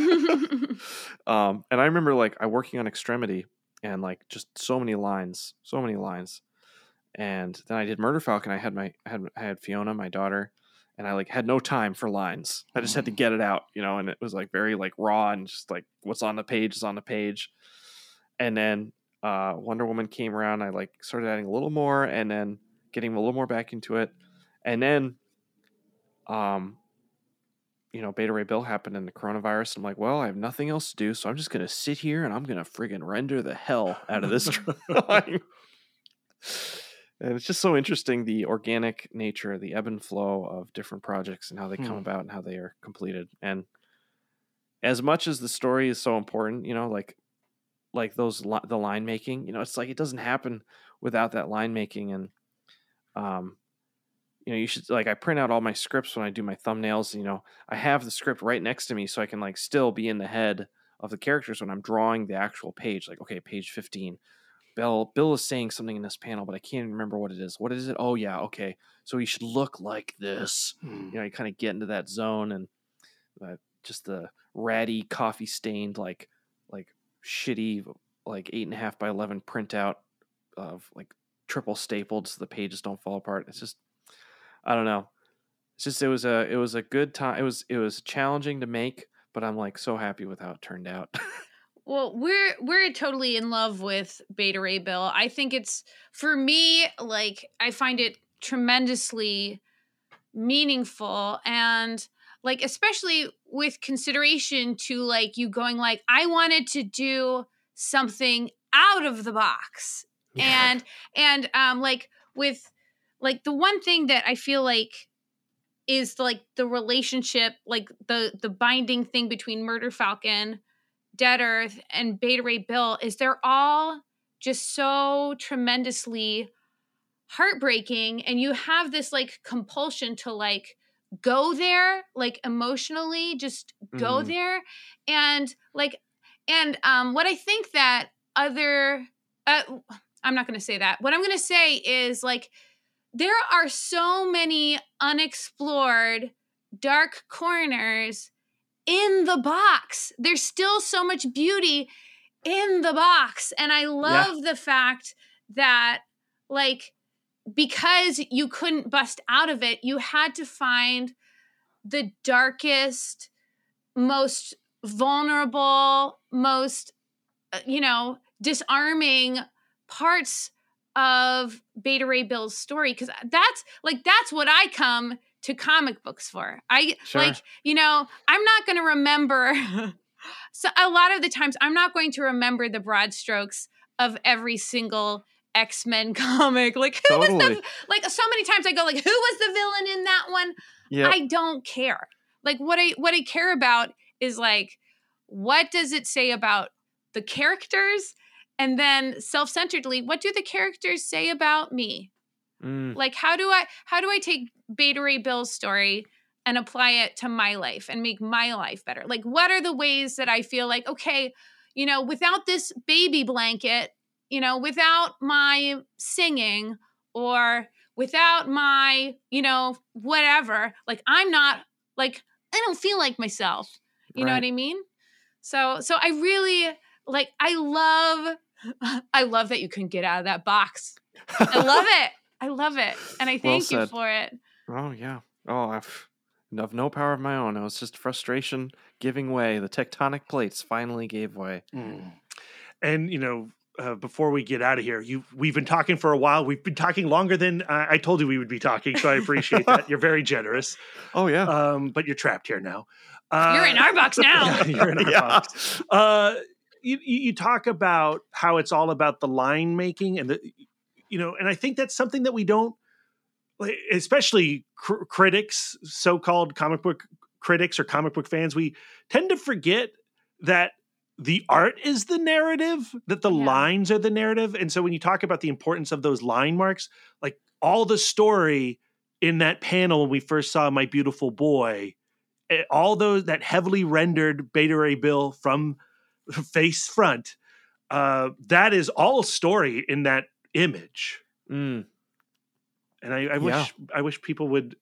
um, and I remember like I working on Extremity and like just so many lines, so many lines. And then I did Murder Falcon. I had my I had I had Fiona, my daughter, and I like had no time for lines. I just had to get it out, you know, and it was like very like raw and just like what's on the page is on the page. And then uh Wonder Woman came around, I like started adding a little more and then getting a little more back into it. And then um you know, Beta Ray Bill happened in the coronavirus. I'm like, well, I have nothing else to do, so I'm just gonna sit here and I'm gonna friggin' render the hell out of this drawing. and it's just so interesting the organic nature, the ebb and flow of different projects and how they come Hmm. about and how they are completed. And as much as the story is so important, you know, like like those li- the line making, you know, it's like it doesn't happen without that line making and um you know, you should like I print out all my scripts when I do my thumbnails, you know, I have the script right next to me so I can like still be in the head of the characters when I'm drawing the actual page like okay, page 15 Bill Bill is saying something in this panel, but I can't even remember what it is. What is it? Oh yeah, okay. So he should look like this. Hmm. You know, you kind of get into that zone and uh, just the ratty, coffee stained, like like shitty, like eight and a half by eleven printout of like triple stapled so the pages don't fall apart. It's just I don't know. It's just it was a it was a good time. It was it was challenging to make, but I'm like so happy with how it turned out. Well, we're we're totally in love with Beta Ray Bill. I think it's for me like I find it tremendously meaningful and like especially with consideration to like you going like I wanted to do something out of the box. And and um like with like the one thing that I feel like is like the relationship like the the binding thing between Murder Falcon Dead Earth and Beta Ray Bill is they're all just so tremendously heartbreaking and you have this like compulsion to like go there like emotionally just go Mhm. there and like and um what I think that other uh, I'm not going to say that. What I'm going to say is like there are so many unexplored dark corners in the box. There's still so much beauty in the box. And I love the fact that, like, because you couldn't bust out of it, you had to find the darkest, most vulnerable, most, uh, you know, disarming parts of Beta Ray Bill's story. Cause that's like, that's what I come to comic books for. I Sure. like, you know, I'm not going to remember. so a lot of the times, I'm not going to remember the broad strokes of every single X Men comic. Like who was the like? So many times I go like, who was the villain in that one? yeah. I don't care. Like what I what I care about is like what does it say about the characters and then self-centeredly what do the characters say about me? Mm, Like how do I how do I take Beta Ray Bill's story and apply it to my life and make my life better? Like what are the ways that I feel like okay, you know, without this baby blanket, you know, without my singing or without my, you know, whatever, like I'm not like I don't feel like myself. You know what I mean? So so I really like I love I love that you couldn't get out of that box. I love it. I love it. And I Well thank you for it. Oh yeah. Oh, I've have no power of my own. It was just frustration giving way. The tectonic plates finally gave way. Mm. And you know, uh, before we get out of here, you we've been talking for a while. We've been talking longer than I, I told you we would be talking, so I appreciate that. You're very generous, Oh yeah. um, but you're trapped here now. Uh, You're in our box now. yeah, you're in our Yeah. box. Uh, you, you you talk about how it's all about the line making and the you know, and I think that's something that we don't, especially cr- critics, so-called comic book critics or comic book fans, we tend to forget that the art is the narrative, that the Yeah. lines are the narrative, and so when you talk about the importance of those line marks, like all the story in that panel when we first saw my beautiful boy eh, all those that heavily rendered beta ray bill from face front uh, that is all story in that image. Mm, And I, I Yeah. wish I wish people would.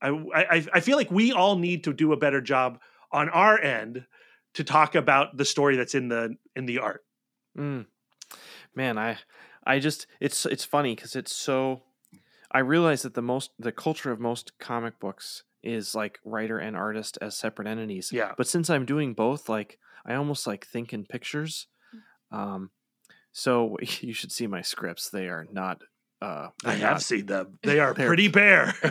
I, I I feel like we all need to do a better job on our end to talk about the story that's in the in the art. mm. Man, I I just it's it's funny because it's so. I realize that the most the culture of most comic books is like writer and artist as separate entities. Yeah. But since I'm doing both, like I almost like think in pictures. Um, so you should see my scripts. They are not. Uh, I have not- seen them. They are pretty bare.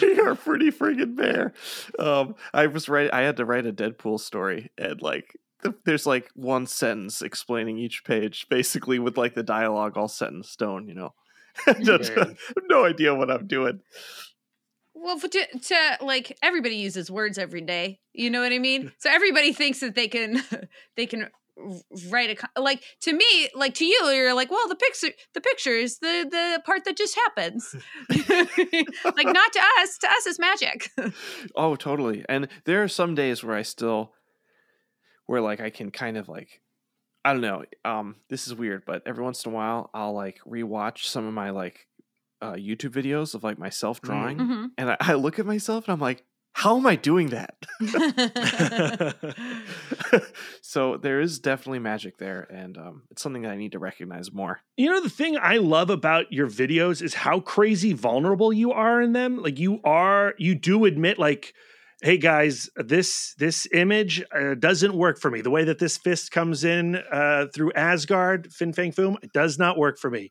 they are pretty friggin' bare. Um, I was right. I had to write a Deadpool story, and like, th- there's like one sentence explaining each page, basically with like the dialogue all set in stone. You know, Just- I no idea what I'm doing. Well, to, to like everybody uses words every day. You know what I mean? So everybody thinks that they can they can r- write a like to me like to you you're like well the picture the picture is the the part that just happens like not to us to us it's magic Oh, totally. And there are some days where I still, where like I can kind of like, I don't know. Um, this is weird, but every once in a while, I'll like rewatch some of my like uh, YouTube videos of like myself drawing, Mhm. and I, I look at myself and I'm like, how am I doing that? so there is definitely magic there, and um, it's something that I need to recognize more. You know, the thing I love about your videos is how crazy vulnerable you are in them. Like you are, you do admit, like, hey guys, this this image uh, doesn't work for me. The way that this fist comes in uh, through Asgard, Fin Fang Foom, it does not work for me.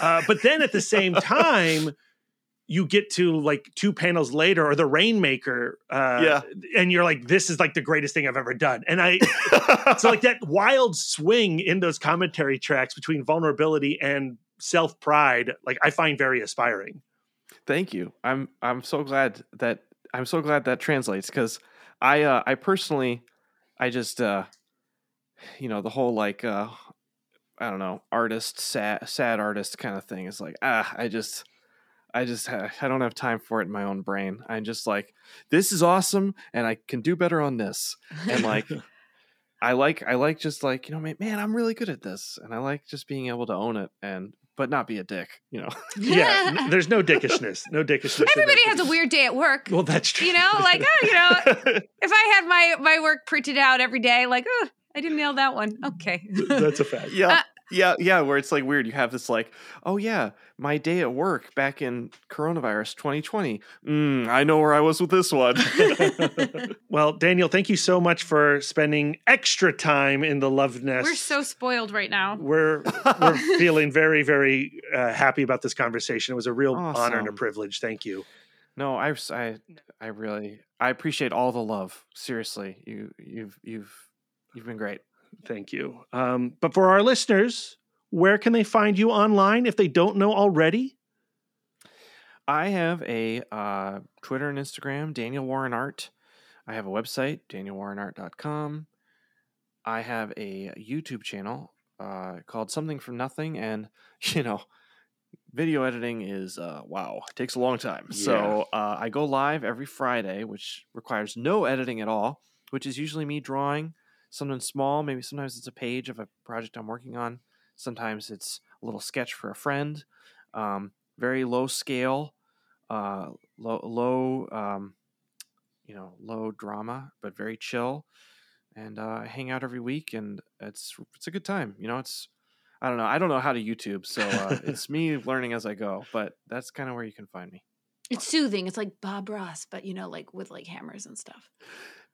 Uh, but then at the same time, you get to like two panels later, or the Rainmaker, uh, Yeah. and you're like, this is like the greatest thing I've ever done. And I, so like that wild swing in those commentary tracks between vulnerability and self pride, like I find very aspiring. Thank you. I'm I'm so glad that I'm so glad that translates because I uh, I personally I just uh, you know the whole like uh, I don't know artist sad sad artist kind of thing is like ah I just I just ha- I don't have time for it in my own brain. I'm just like this is awesome and I can do better on this and like I like I like just like you know man, man I'm really good at this and I like just being able to own it and but not be a dick you know. Yeah, n- there's no dickishness, no dickishness. everybody has a weird day at work Well, that's true. you know like oh you know if i had my my work printed out every day like oh i didn't nail that one okay that's a fact. yeah Uh, yeah yeah where it's like weird you have this like oh yeah my day at work back in coronavirus 2020 mm, i know where i was with this one well, Daniel, thank you so much for spending extra time in the love nest. we're so spoiled right now we're we're feeling very very uh, happy about this conversation. It was a real honor and a privilege. Thank you. no I, I, I really i appreciate all the love seriously you you've you've you've been great Thank you. Um, but for our listeners, where can they find you online if they don't know already? i have a uh, twitter and instagram daniel warren art i have a website danielwarrenart.com i have a youtube channel uh, called something from nothing and you know video editing is uh, wow it takes a long time so uh, i go live every friday which requires no editing at all which is usually me drawing something small maybe sometimes it's a page of a project i'm working on sometimes it's a little sketch for a friend um, very low scale uh, low low um, you know low drama but very chill and uh, I hang out every week and it's it's a good time you know it's I don't know. I don't know how to YouTube, so uh, it's me learning as I go. But that's kind of where you can find me. It's soothing it's like bob ross but you know like with like hammers and stuff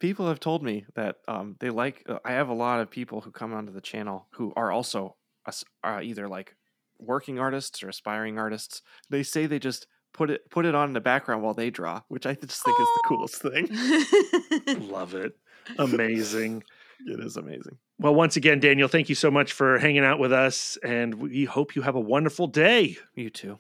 People have told me that um, they like. Uh, I have a lot of people who come onto the channel who are also as- uh, either like working artists or aspiring artists. They say they just put it put it on in the background while they draw, which I just think is the coolest thing. Love it. Amazing. It is amazing. Well, once again, Daniel, thank you so much for hanging out with us, and we hope you have a wonderful day. You too.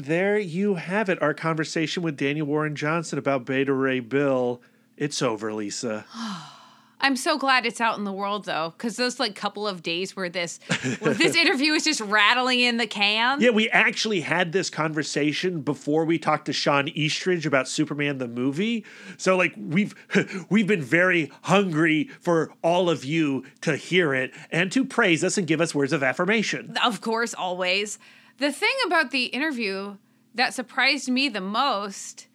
And there you have it, our conversation with Daniel Warren Johnson about Beta Ray Bill. It's over, Lisa. I'm so glad it's out in the world though, because those like couple of days where this where this interview is just rattling in the can. Yeah, we actually had this conversation before we talked to Sean Eastridge about Superman the movie. So like we've we've been very hungry for all of you to hear it and to praise us and give us words of affirmation. Of course, always. The thing about the interview that surprised me the most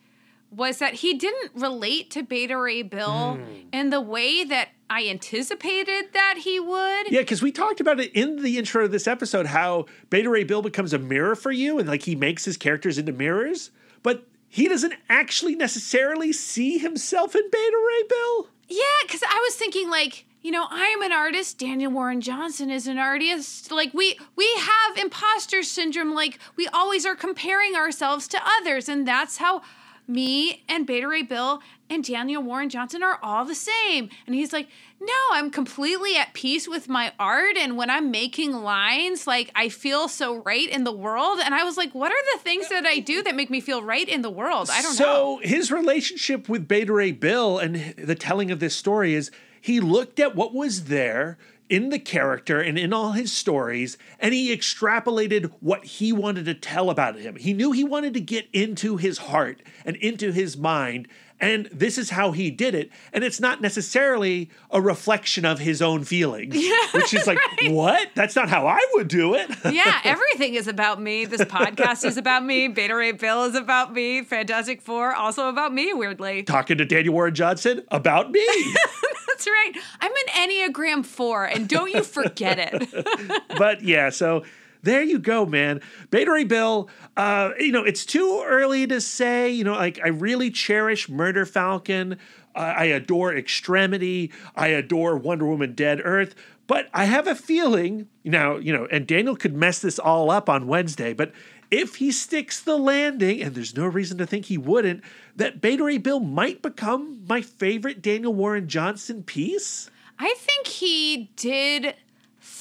was that he didn't relate to Beta Ray Bill hmm. in the way that I anticipated that he would. Yeah, because we talked about it in the intro of this episode how Beta Ray Bill becomes a mirror for you and like he makes his characters into mirrors, but he doesn't actually necessarily see himself in Beta Ray Bill. Yeah, because I was thinking like, you know, I am an artist. Daniel Warren Johnson is an artist. Like we we have imposter syndrome. Like we always are comparing ourselves to others, and that's how me and Beta Ray Bill and Daniel Warren Johnson are all the same. And he's like, no, I'm completely at peace with my art. And when I'm making lines, like I feel so right in the world. And I was like, what are the things that I do that make me feel right in the world? I don't so know. So his relationship with Beta Ray Bill and the telling of this story is he looked at what was there in the character and in all his stories, and he extrapolated what he wanted to tell about him. He knew he wanted to get into his heart and into his mind. And this is how he did it. And it's not necessarily a reflection of his own feelings, yeah, which is like, what? That's not how I would do it. yeah, everything is about me. This podcast is about me. Beta Ray Bill is about me. Fantastic Four also about me, weirdly. Talking to Daniel Warren Johnson about me. That's right. I'm an Enneagram 4, and don't you forget it. but yeah, so there you go, man. Beta Ray Bill, uh, you know, it's too early to say, you know, like I really cherish Murder Falcon. Uh, I adore Extremity. I adore Wonder Woman Dead Earth. But I have a feeling now, you know, and Daniel could mess this all up on Wednesday, but if he sticks the landing, and there's no reason to think he wouldn't, that Beta Ray Bill might become my favorite Daniel Warren Johnson piece. I think he did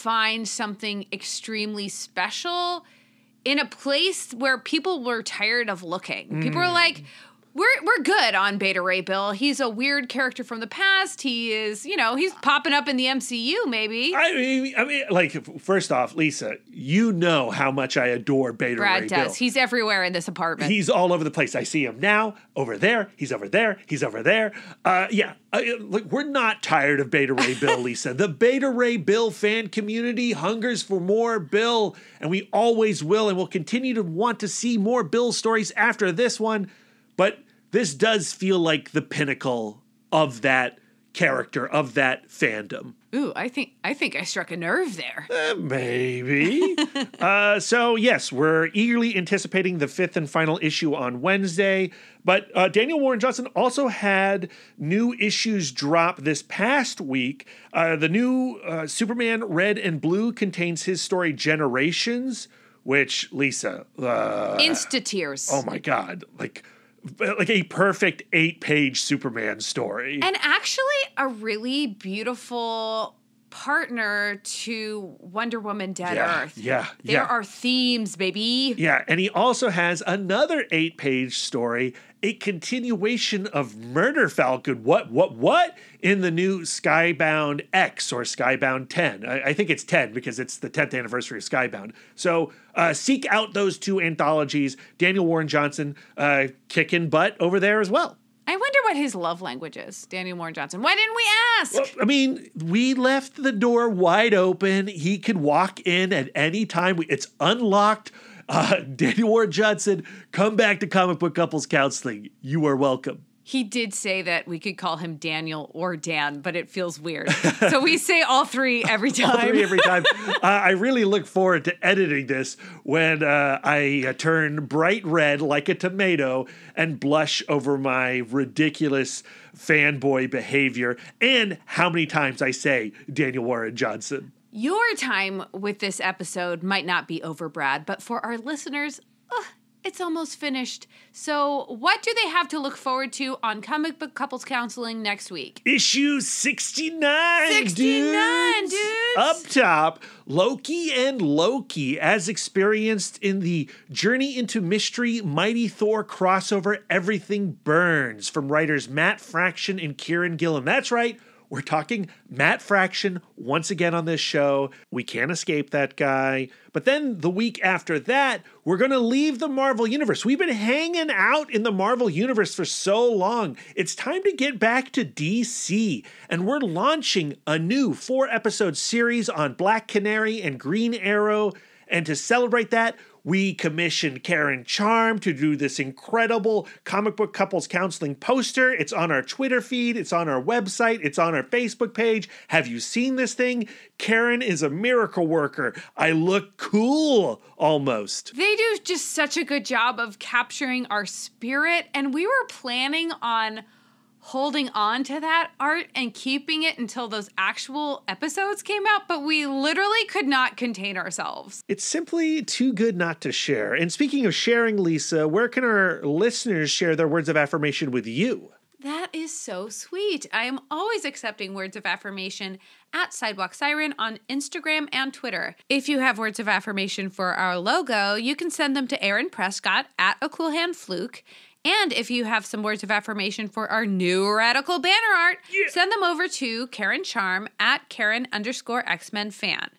find something extremely special in a place where people were tired of looking. People were mm. like, we're, we're good on Beta Ray Bill. He's a weird character from the past. He is, you know, he's popping up in the MCU, maybe. I mean, I mean, like first off, Lisa, you know how much I adore Beta Brad Ray does. Bill. He's everywhere in this apartment. He's all over the place. I see him now, over there. He's over there. He's over there. Uh, yeah, uh, like we're not tired of Beta Ray Bill, Lisa. The Beta Ray Bill fan community hungers for more Bill, and we always will, and we'll continue to want to see more Bill stories after this one. But this does feel like the pinnacle of that character of that fandom. Ooh, I think I think I struck a nerve there. Uh, maybe. uh, so, yes, we're eagerly anticipating the fifth and final issue on Wednesday. But uh, Daniel Warren Johnson also had new issues drop this past week. Uh, the new uh, Superman Red and Blue contains his story Generations, which, Lisa, uh, Insta tears. oh my God, like. Like a perfect eight page Superman story. And actually, a really beautiful partner to Wonder Woman Dead yeah, Earth. yeah, There yeah. are themes, baby. Yeah, and he also has another eight page story, a continuation of Murder Falcon. What, what, what? In the new Skybound X or Skybound 10. I, I think it's 10 because it's the 10th anniversary of Skybound. So uh, seek out those two anthologies. Daniel Warren Johnson uh, kicking butt over there as well. I wonder what his love language is, Daniel Warren Johnson. Why didn't we ask? Well, I mean, we left the door wide open. He could walk in at any time. We- It's unlocked. Uh, Daniel Warren Johnson, come back to Comic Book Couples Counseling. You are welcome. He did say that we could call him Daniel or Dan, but it feels weird. so we say all three every time. All three every time. uh, I really look forward to editing this when uh, I uh, turn bright red like a tomato and blush over my ridiculous fanboy behavior and how many times I say Daniel Warren Johnson. Your time with this episode might not be over, Brad, but for our listeners, ugh, it's almost finished. So, what do they have to look forward to on Comic Book Couples Counseling next week? Issue 69, 69, dudes. dudes. Up top, Loki and Loki, as experienced in the Journey into Mystery Mighty Thor crossover Everything Burns from writers Matt Fraction and Kieron Gillen. That's right, We're talking Matt Fraction once again on this show. We can't escape that guy. But then the week after that, we're going to leave the Marvel Universe. We've been hanging out in the Marvel Universe for so long. It's time to get back to DC. And we're launching a new four episode series on Black Canary and Green Arrow. And to celebrate that, we commissioned Karen Charm to do this incredible comic book couples counseling poster. It's on our Twitter feed, it's on our website, it's on our Facebook page. Have you seen this thing? Karen is a miracle worker. I look cool almost. They do just such a good job of capturing our spirit, and we were planning on holding on to that art and keeping it until those actual episodes came out, but we literally could not contain ourselves. It's simply too good not to share. And speaking of sharing, Lisa, where can our listeners share their words of affirmation with you? That is so sweet. I am always accepting words of affirmation at Sidewalk Siren on Instagram and Twitter. If you have words of affirmation for our logo, you can send them to Aaron Prescott at A Cool Hand Fluke. And if you have some words of affirmation for our new radical banner art, Yeah. send them over to Karen Charm at Karen underscore X Men fan.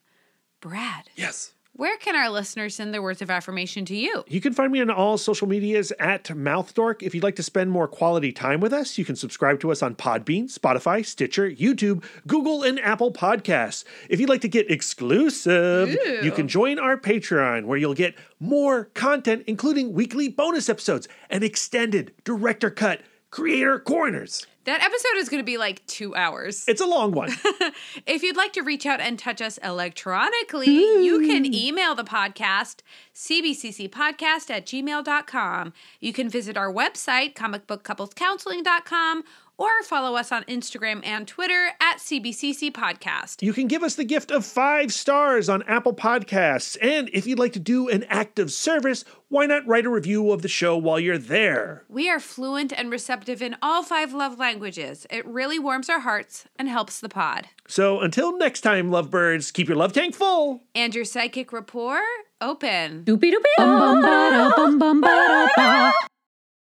Brad, Yes. Where can our listeners send their words of affirmation to you? You can find me on all social medias at MouthDork. If you'd like to spend more quality time with us, you can subscribe to us on Podbean, Spotify, Stitcher, YouTube, Google, and Apple Podcasts. If you'd like to get exclusive, Ooh. you can join our Patreon, where you'll get more content, including weekly bonus episodes and extended director cut creator corners. That episode is going to be like two hours. It's a long one. If you'd like to reach out and touch us electronically, you can hmm. email the podcast, cbccpodcast at gmail.com. You can visit our website, comicbookcouplescounseling.com, or follow us on Instagram and Twitter at CBCC Podcast. You can give us the gift of five stars on Apple Podcasts. And if you'd like to do an act of service, why not write a review of the show while you're there? We are fluent and receptive in all five love languages. It really warms our hearts and helps the pod. So until next time, lovebirds, keep your love tank full. And your psychic rapport open. Doopy doopy.